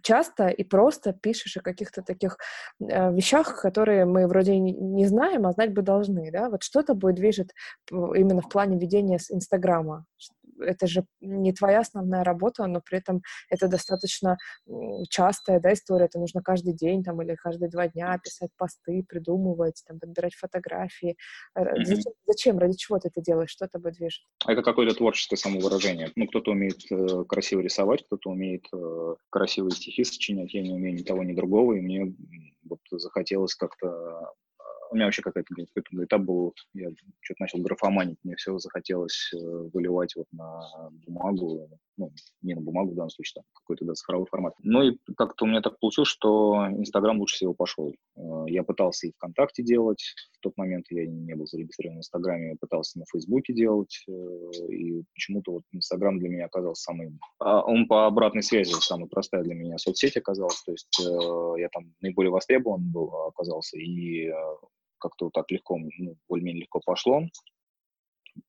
часто и просто пишешь о каких-то таких э, вещах, которые мы вроде не, не знаем, а знать бы должны. Да? Вот что-то будет движет именно в плане ведения Инстаграма это же не твоя основная работа, но при этом это достаточно частая да, история. Это нужно каждый день там, или каждые два дня писать посты, придумывать, там, подбирать фотографии. Mm-hmm. Зачем, зачем, ради чего ты это делаешь? Что тобой движет? Это какое-то творческое самовыражение. Ну, кто-то умеет э, красиво рисовать, кто-то умеет э, красивые стихи сочинять. Я не умею ни того, ни другого, и мне вот захотелось как-то у меня вообще какой-то какой этап был, я что-то начал графоманить, мне все захотелось э, выливать вот на бумагу, ну, не на бумагу в данном случае, там какой-то да, цифровой формат. Ну и как-то у меня так получилось, что Инстаграм лучше всего пошел. Э, я пытался и ВКонтакте делать, в тот момент я не был зарегистрирован в Инстаграме, я пытался на Фейсбуке делать, э, и почему-то вот Инстаграм для меня оказался самым... А он по обратной связи самая простая для меня соцсеть оказалась, то есть я там наиболее востребован был, оказался, и как-то вот так легко, ну, более-менее легко пошло.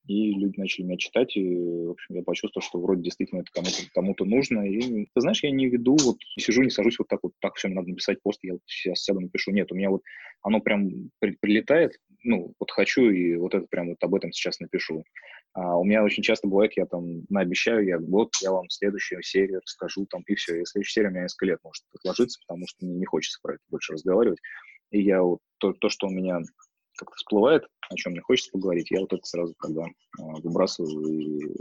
И люди начали меня читать, и, в общем, я почувствовал, что вроде действительно это кому-то кому нужно. И, ты знаешь, я не веду, вот сижу, не сажусь вот так вот, так все, надо написать пост, я вот сейчас сяду, напишу. Нет, у меня вот оно прям при, прилетает, ну, вот хочу, и вот это прям вот об этом сейчас напишу. А у меня очень часто бывает, я там наобещаю, я вот я вам следующую серию расскажу, там, и все. И следующая серия у меня несколько лет может отложиться, потому что мне не хочется про это больше разговаривать. И я вот то, то что у меня как-то всплывает, о чем мне хочется поговорить, я вот это сразу когда а, выбрасываю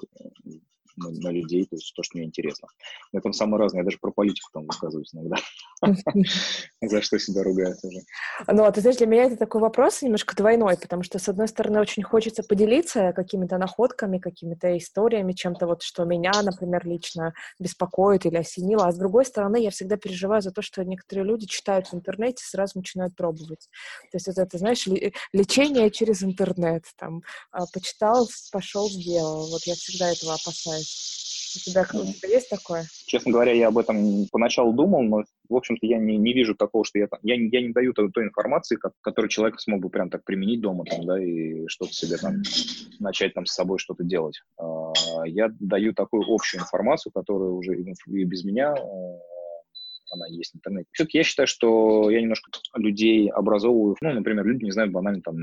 и на, на людей, то есть то, что мне интересно. Я там самое разное, я даже про политику там высказываюсь иногда. (laughs) За что себя ругаю тоже. Ну, а ты знаешь, для меня это такой вопрос немножко двойной, потому что, с одной стороны, очень хочется поделиться какими-то находками, какими-то историями, чем-то вот, что меня, например, лично беспокоит или осенило, а с другой стороны, я всегда переживаю за то, что некоторые люди читают в интернете, сразу начинают пробовать. То есть это, ты знаешь, лечение через интернет, там, а, почитал, пошел, сделал. Вот я всегда этого опасаюсь. У тебя, у тебя есть такое? Честно говоря, я об этом поначалу думал, но, в общем-то, я не, не вижу такого, что я, я, я не даю той, той информации, как, которую человек смог бы прям так применить дома, там, да, и что-то себе там, начать там с собой что-то делать. А, я даю такую общую информацию, которая уже и без меня она есть в интернете. Все-таки я считаю, что я немножко людей образовываю, ну, например, люди не знают банально там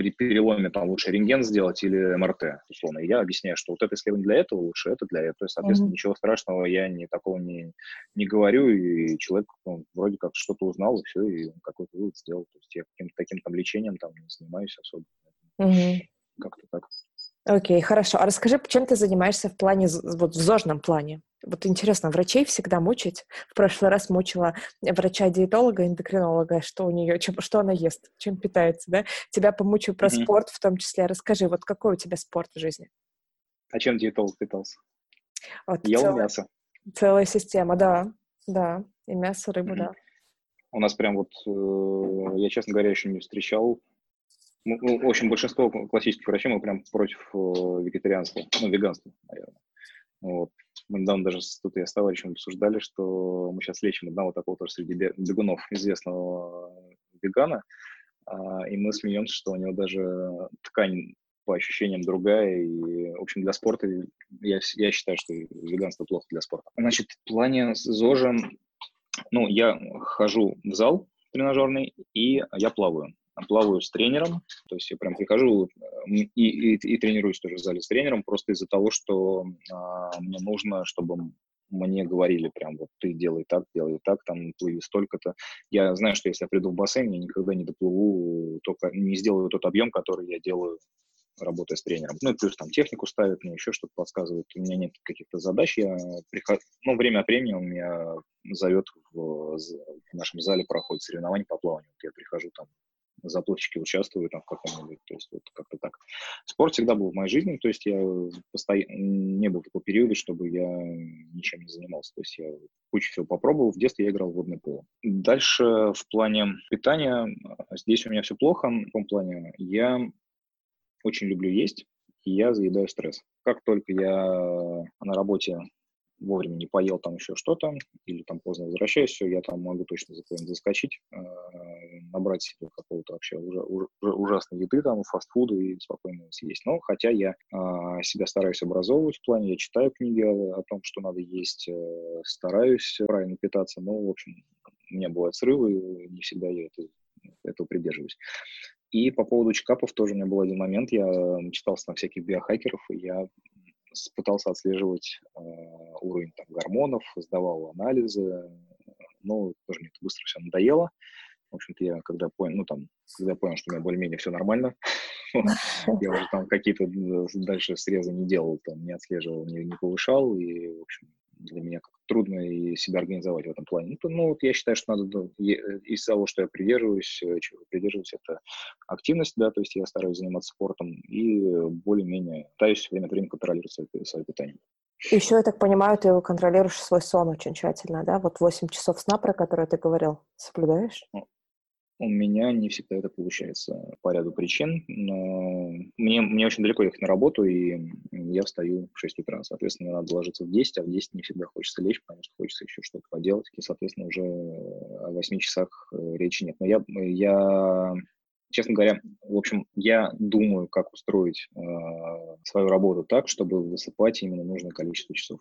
при переломе там лучше рентген сделать или МРТ, условно. И я объясняю, что вот это исследование для этого лучше, это для этого. Соответственно, mm-hmm. ничего страшного я не такого не, не говорю, и человек ну, вроде как что-то узнал, и все, и какой-то вывод сделал. То есть я каким-то таким там лечением там не занимаюсь особо. Mm-hmm. Как-то так. Окей, okay, хорошо. А расскажи, чем ты занимаешься в плане, вот в зожном плане? Вот интересно, врачей всегда мучить? В прошлый раз мучила врача-диетолога, эндокринолога, что у нее, чем, что она ест, чем питается, да? Тебя помучаю про mm-hmm. спорт в том числе. Расскажи, вот какой у тебя спорт в жизни? А чем диетолог питался? Вот Ел целая, мясо. Целая система, да, да. И мясо, рыбу, mm-hmm. да. У нас прям вот, э, я, честно говоря, еще не встречал ну, в общем, большинство классических врачей мы прям против э, вегетарианства, ну, веганства, наверное. Вот. Мы недавно даже тут я с товарищем обсуждали, что мы сейчас лечим одного такого тоже среди бегунов, известного вегана, а, и мы смеемся, что у него даже ткань по ощущениям другая, и, в общем, для спорта я, я считаю, что веганство плохо для спорта. Значит, в плане ЗОЖа, ну, я хожу в зал тренажерный, и я плаваю плаваю с тренером, то есть я прям прихожу и, и, и тренируюсь тоже в зале с тренером, просто из-за того, что а, мне нужно, чтобы мне говорили прям вот ты делай так, делай так, там плыви столько-то. Я знаю, что если я приду в бассейн, я никогда не доплыву, только не сделаю тот объем, который я делаю работая с тренером. Ну плюс там технику ставят, мне еще что-то подсказывают. У меня нет каких-то задач. Я прихожу, ну, время от времени он меня зовет в, в нашем зале проходит соревнования по плаванию. Я прихожу там заплывчики участвую там в каком-нибудь, то есть вот как-то так. Спорт всегда был в моей жизни, то есть я постоянно, не был такого периода, чтобы я ничем не занимался, то есть я кучу всего попробовал, в детстве я играл в водное поло. Дальше в плане питания, здесь у меня все плохо, в том плане, я очень люблю есть, и я заедаю стресс. Как только я на работе вовремя не поел там еще что-то, или там поздно возвращаюсь, все, я там могу точно заскочить, э, набрать себе какого-то вообще уже, уже, ужасной еды, там, фастфуда и спокойно съесть. Но хотя я э, себя стараюсь образовывать в плане, я читаю книги о, о том, что надо есть, э, стараюсь правильно питаться, но, в общем, у меня бывают срывы, не всегда я это, этого придерживаюсь. И по поводу чекапов тоже у меня был один момент, я читался на всяких биохакеров, и я пытался отслеживать э, уровень там, гормонов, сдавал анализы, но тоже мне это быстро все надоело. В общем-то, я когда понял, ну, там, когда понял, что у меня более-менее все нормально, (laughs) я уже там какие-то дальше срезы не делал, там, не отслеживал, не, не повышал, и, в общем, для меня как трудно и себя организовать в этом плане. Ну, ну вот я считаю, что надо, ну, из того, что я придерживаюсь, э, чего придерживаюсь, это активность, да, то есть я стараюсь заниматься спортом и более-менее пытаюсь время от времени контролировать свое, свое питание. Еще, я так понимаю, ты контролируешь свой сон очень тщательно, да? Вот 8 часов сна, про которые ты говорил, соблюдаешь? У меня не всегда это получается по ряду причин, но мне, мне очень далеко ехать на работу, и я встаю в 6 утра. Соответственно, надо ложиться в 10, а в 10 не всегда хочется лечь, потому что хочется еще что-то поделать. И, соответственно, уже о 8 часах э, речи нет. Но я, я честно говоря, в общем, я думаю, как устроить э, свою работу так, чтобы высыпать именно нужное количество часов.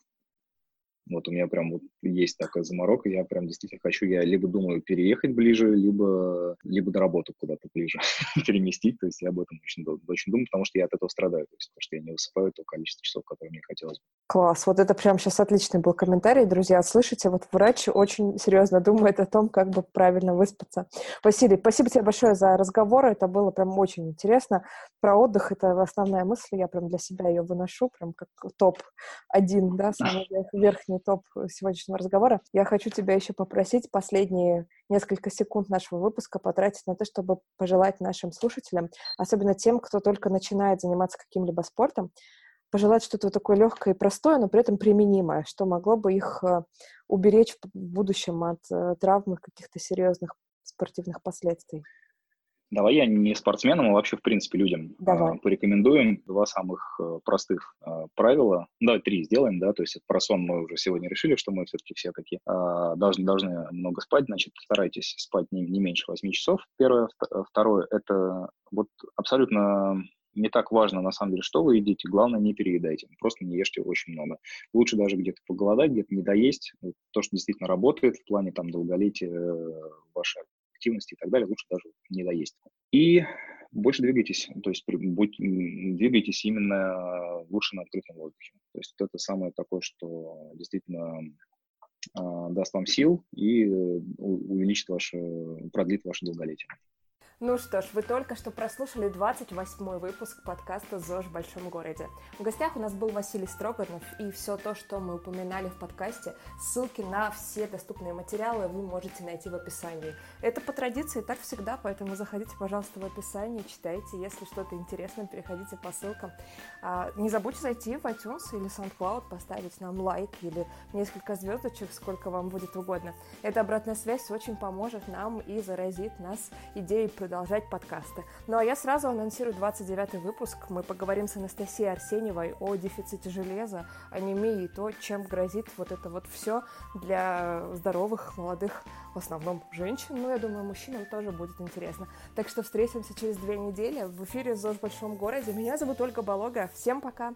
Вот у меня прям вот есть такая заморока, я прям действительно хочу, я либо думаю переехать ближе, либо, либо до работы куда-то ближе (laughs) переместить, то есть я об этом очень, очень думаю, потому что я от этого страдаю, то есть потому что я не высыпаю то количество часов, которое мне хотелось бы. Класс, вот это прям сейчас отличный был комментарий, друзья, слышите, вот врач очень серьезно (laughs) думает о том, как бы правильно выспаться. Василий, спасибо тебе большое за разговор, это было прям очень интересно. Про отдых это основная мысль, я прям для себя ее выношу, прям как топ-1, да, самый (laughs) верхний топ сегодняшнего разговора. Я хочу тебя еще попросить последние несколько секунд нашего выпуска потратить на то, чтобы пожелать нашим слушателям, особенно тем, кто только начинает заниматься каким-либо спортом, пожелать что-то такое легкое и простое, но при этом применимое, что могло бы их э, уберечь в будущем от э, травм и каких-то серьезных спортивных последствий. Давай я не спортсменам, а вообще, в принципе, людям Давай. Э, порекомендуем два самых э, простых э, правила. Давай три сделаем, да, то есть про сон мы уже сегодня решили, что мы все-таки все такие должны, должны много спать, значит, старайтесь спать не, не меньше 8 часов. Первое. Второе, это вот абсолютно не так важно, на самом деле, что вы едите, главное, не переедайте, просто не ешьте очень много. Лучше даже где-то поголодать, где-то не доесть, то, что действительно работает в плане там долголетия э, вашей активности и так далее, лучше даже не доесть. И больше двигайтесь, то есть будь, двигайтесь именно лучше на открытом воздухе. То есть это самое такое, что действительно э, даст вам сил и э, увеличит ваше, продлит ваше долголетие. Ну что ж, вы только что прослушали 28-й выпуск подкаста «ЗОЖ в большом городе». В гостях у нас был Василий Строганов, и все то, что мы упоминали в подкасте, ссылки на все доступные материалы вы можете найти в описании. Это по традиции так всегда, поэтому заходите, пожалуйста, в описание, читайте. Если что-то интересное, переходите по ссылкам. А, не забудьте зайти в iTunes или SoundCloud, поставить нам лайк или несколько звездочек, сколько вам будет угодно. Эта обратная связь очень поможет нам и заразит нас идеей продолжать подкасты. Ну а я сразу анонсирую 29 выпуск. Мы поговорим с Анастасией Арсеньевой о дефиците железа, анемии и то, чем грозит вот это вот все для здоровых, молодых, в основном женщин. Ну, я думаю, мужчинам тоже будет интересно. Так что встретимся через две недели в эфире «ЗОЖ в большом городе». Меня зовут Ольга Болога. Всем пока!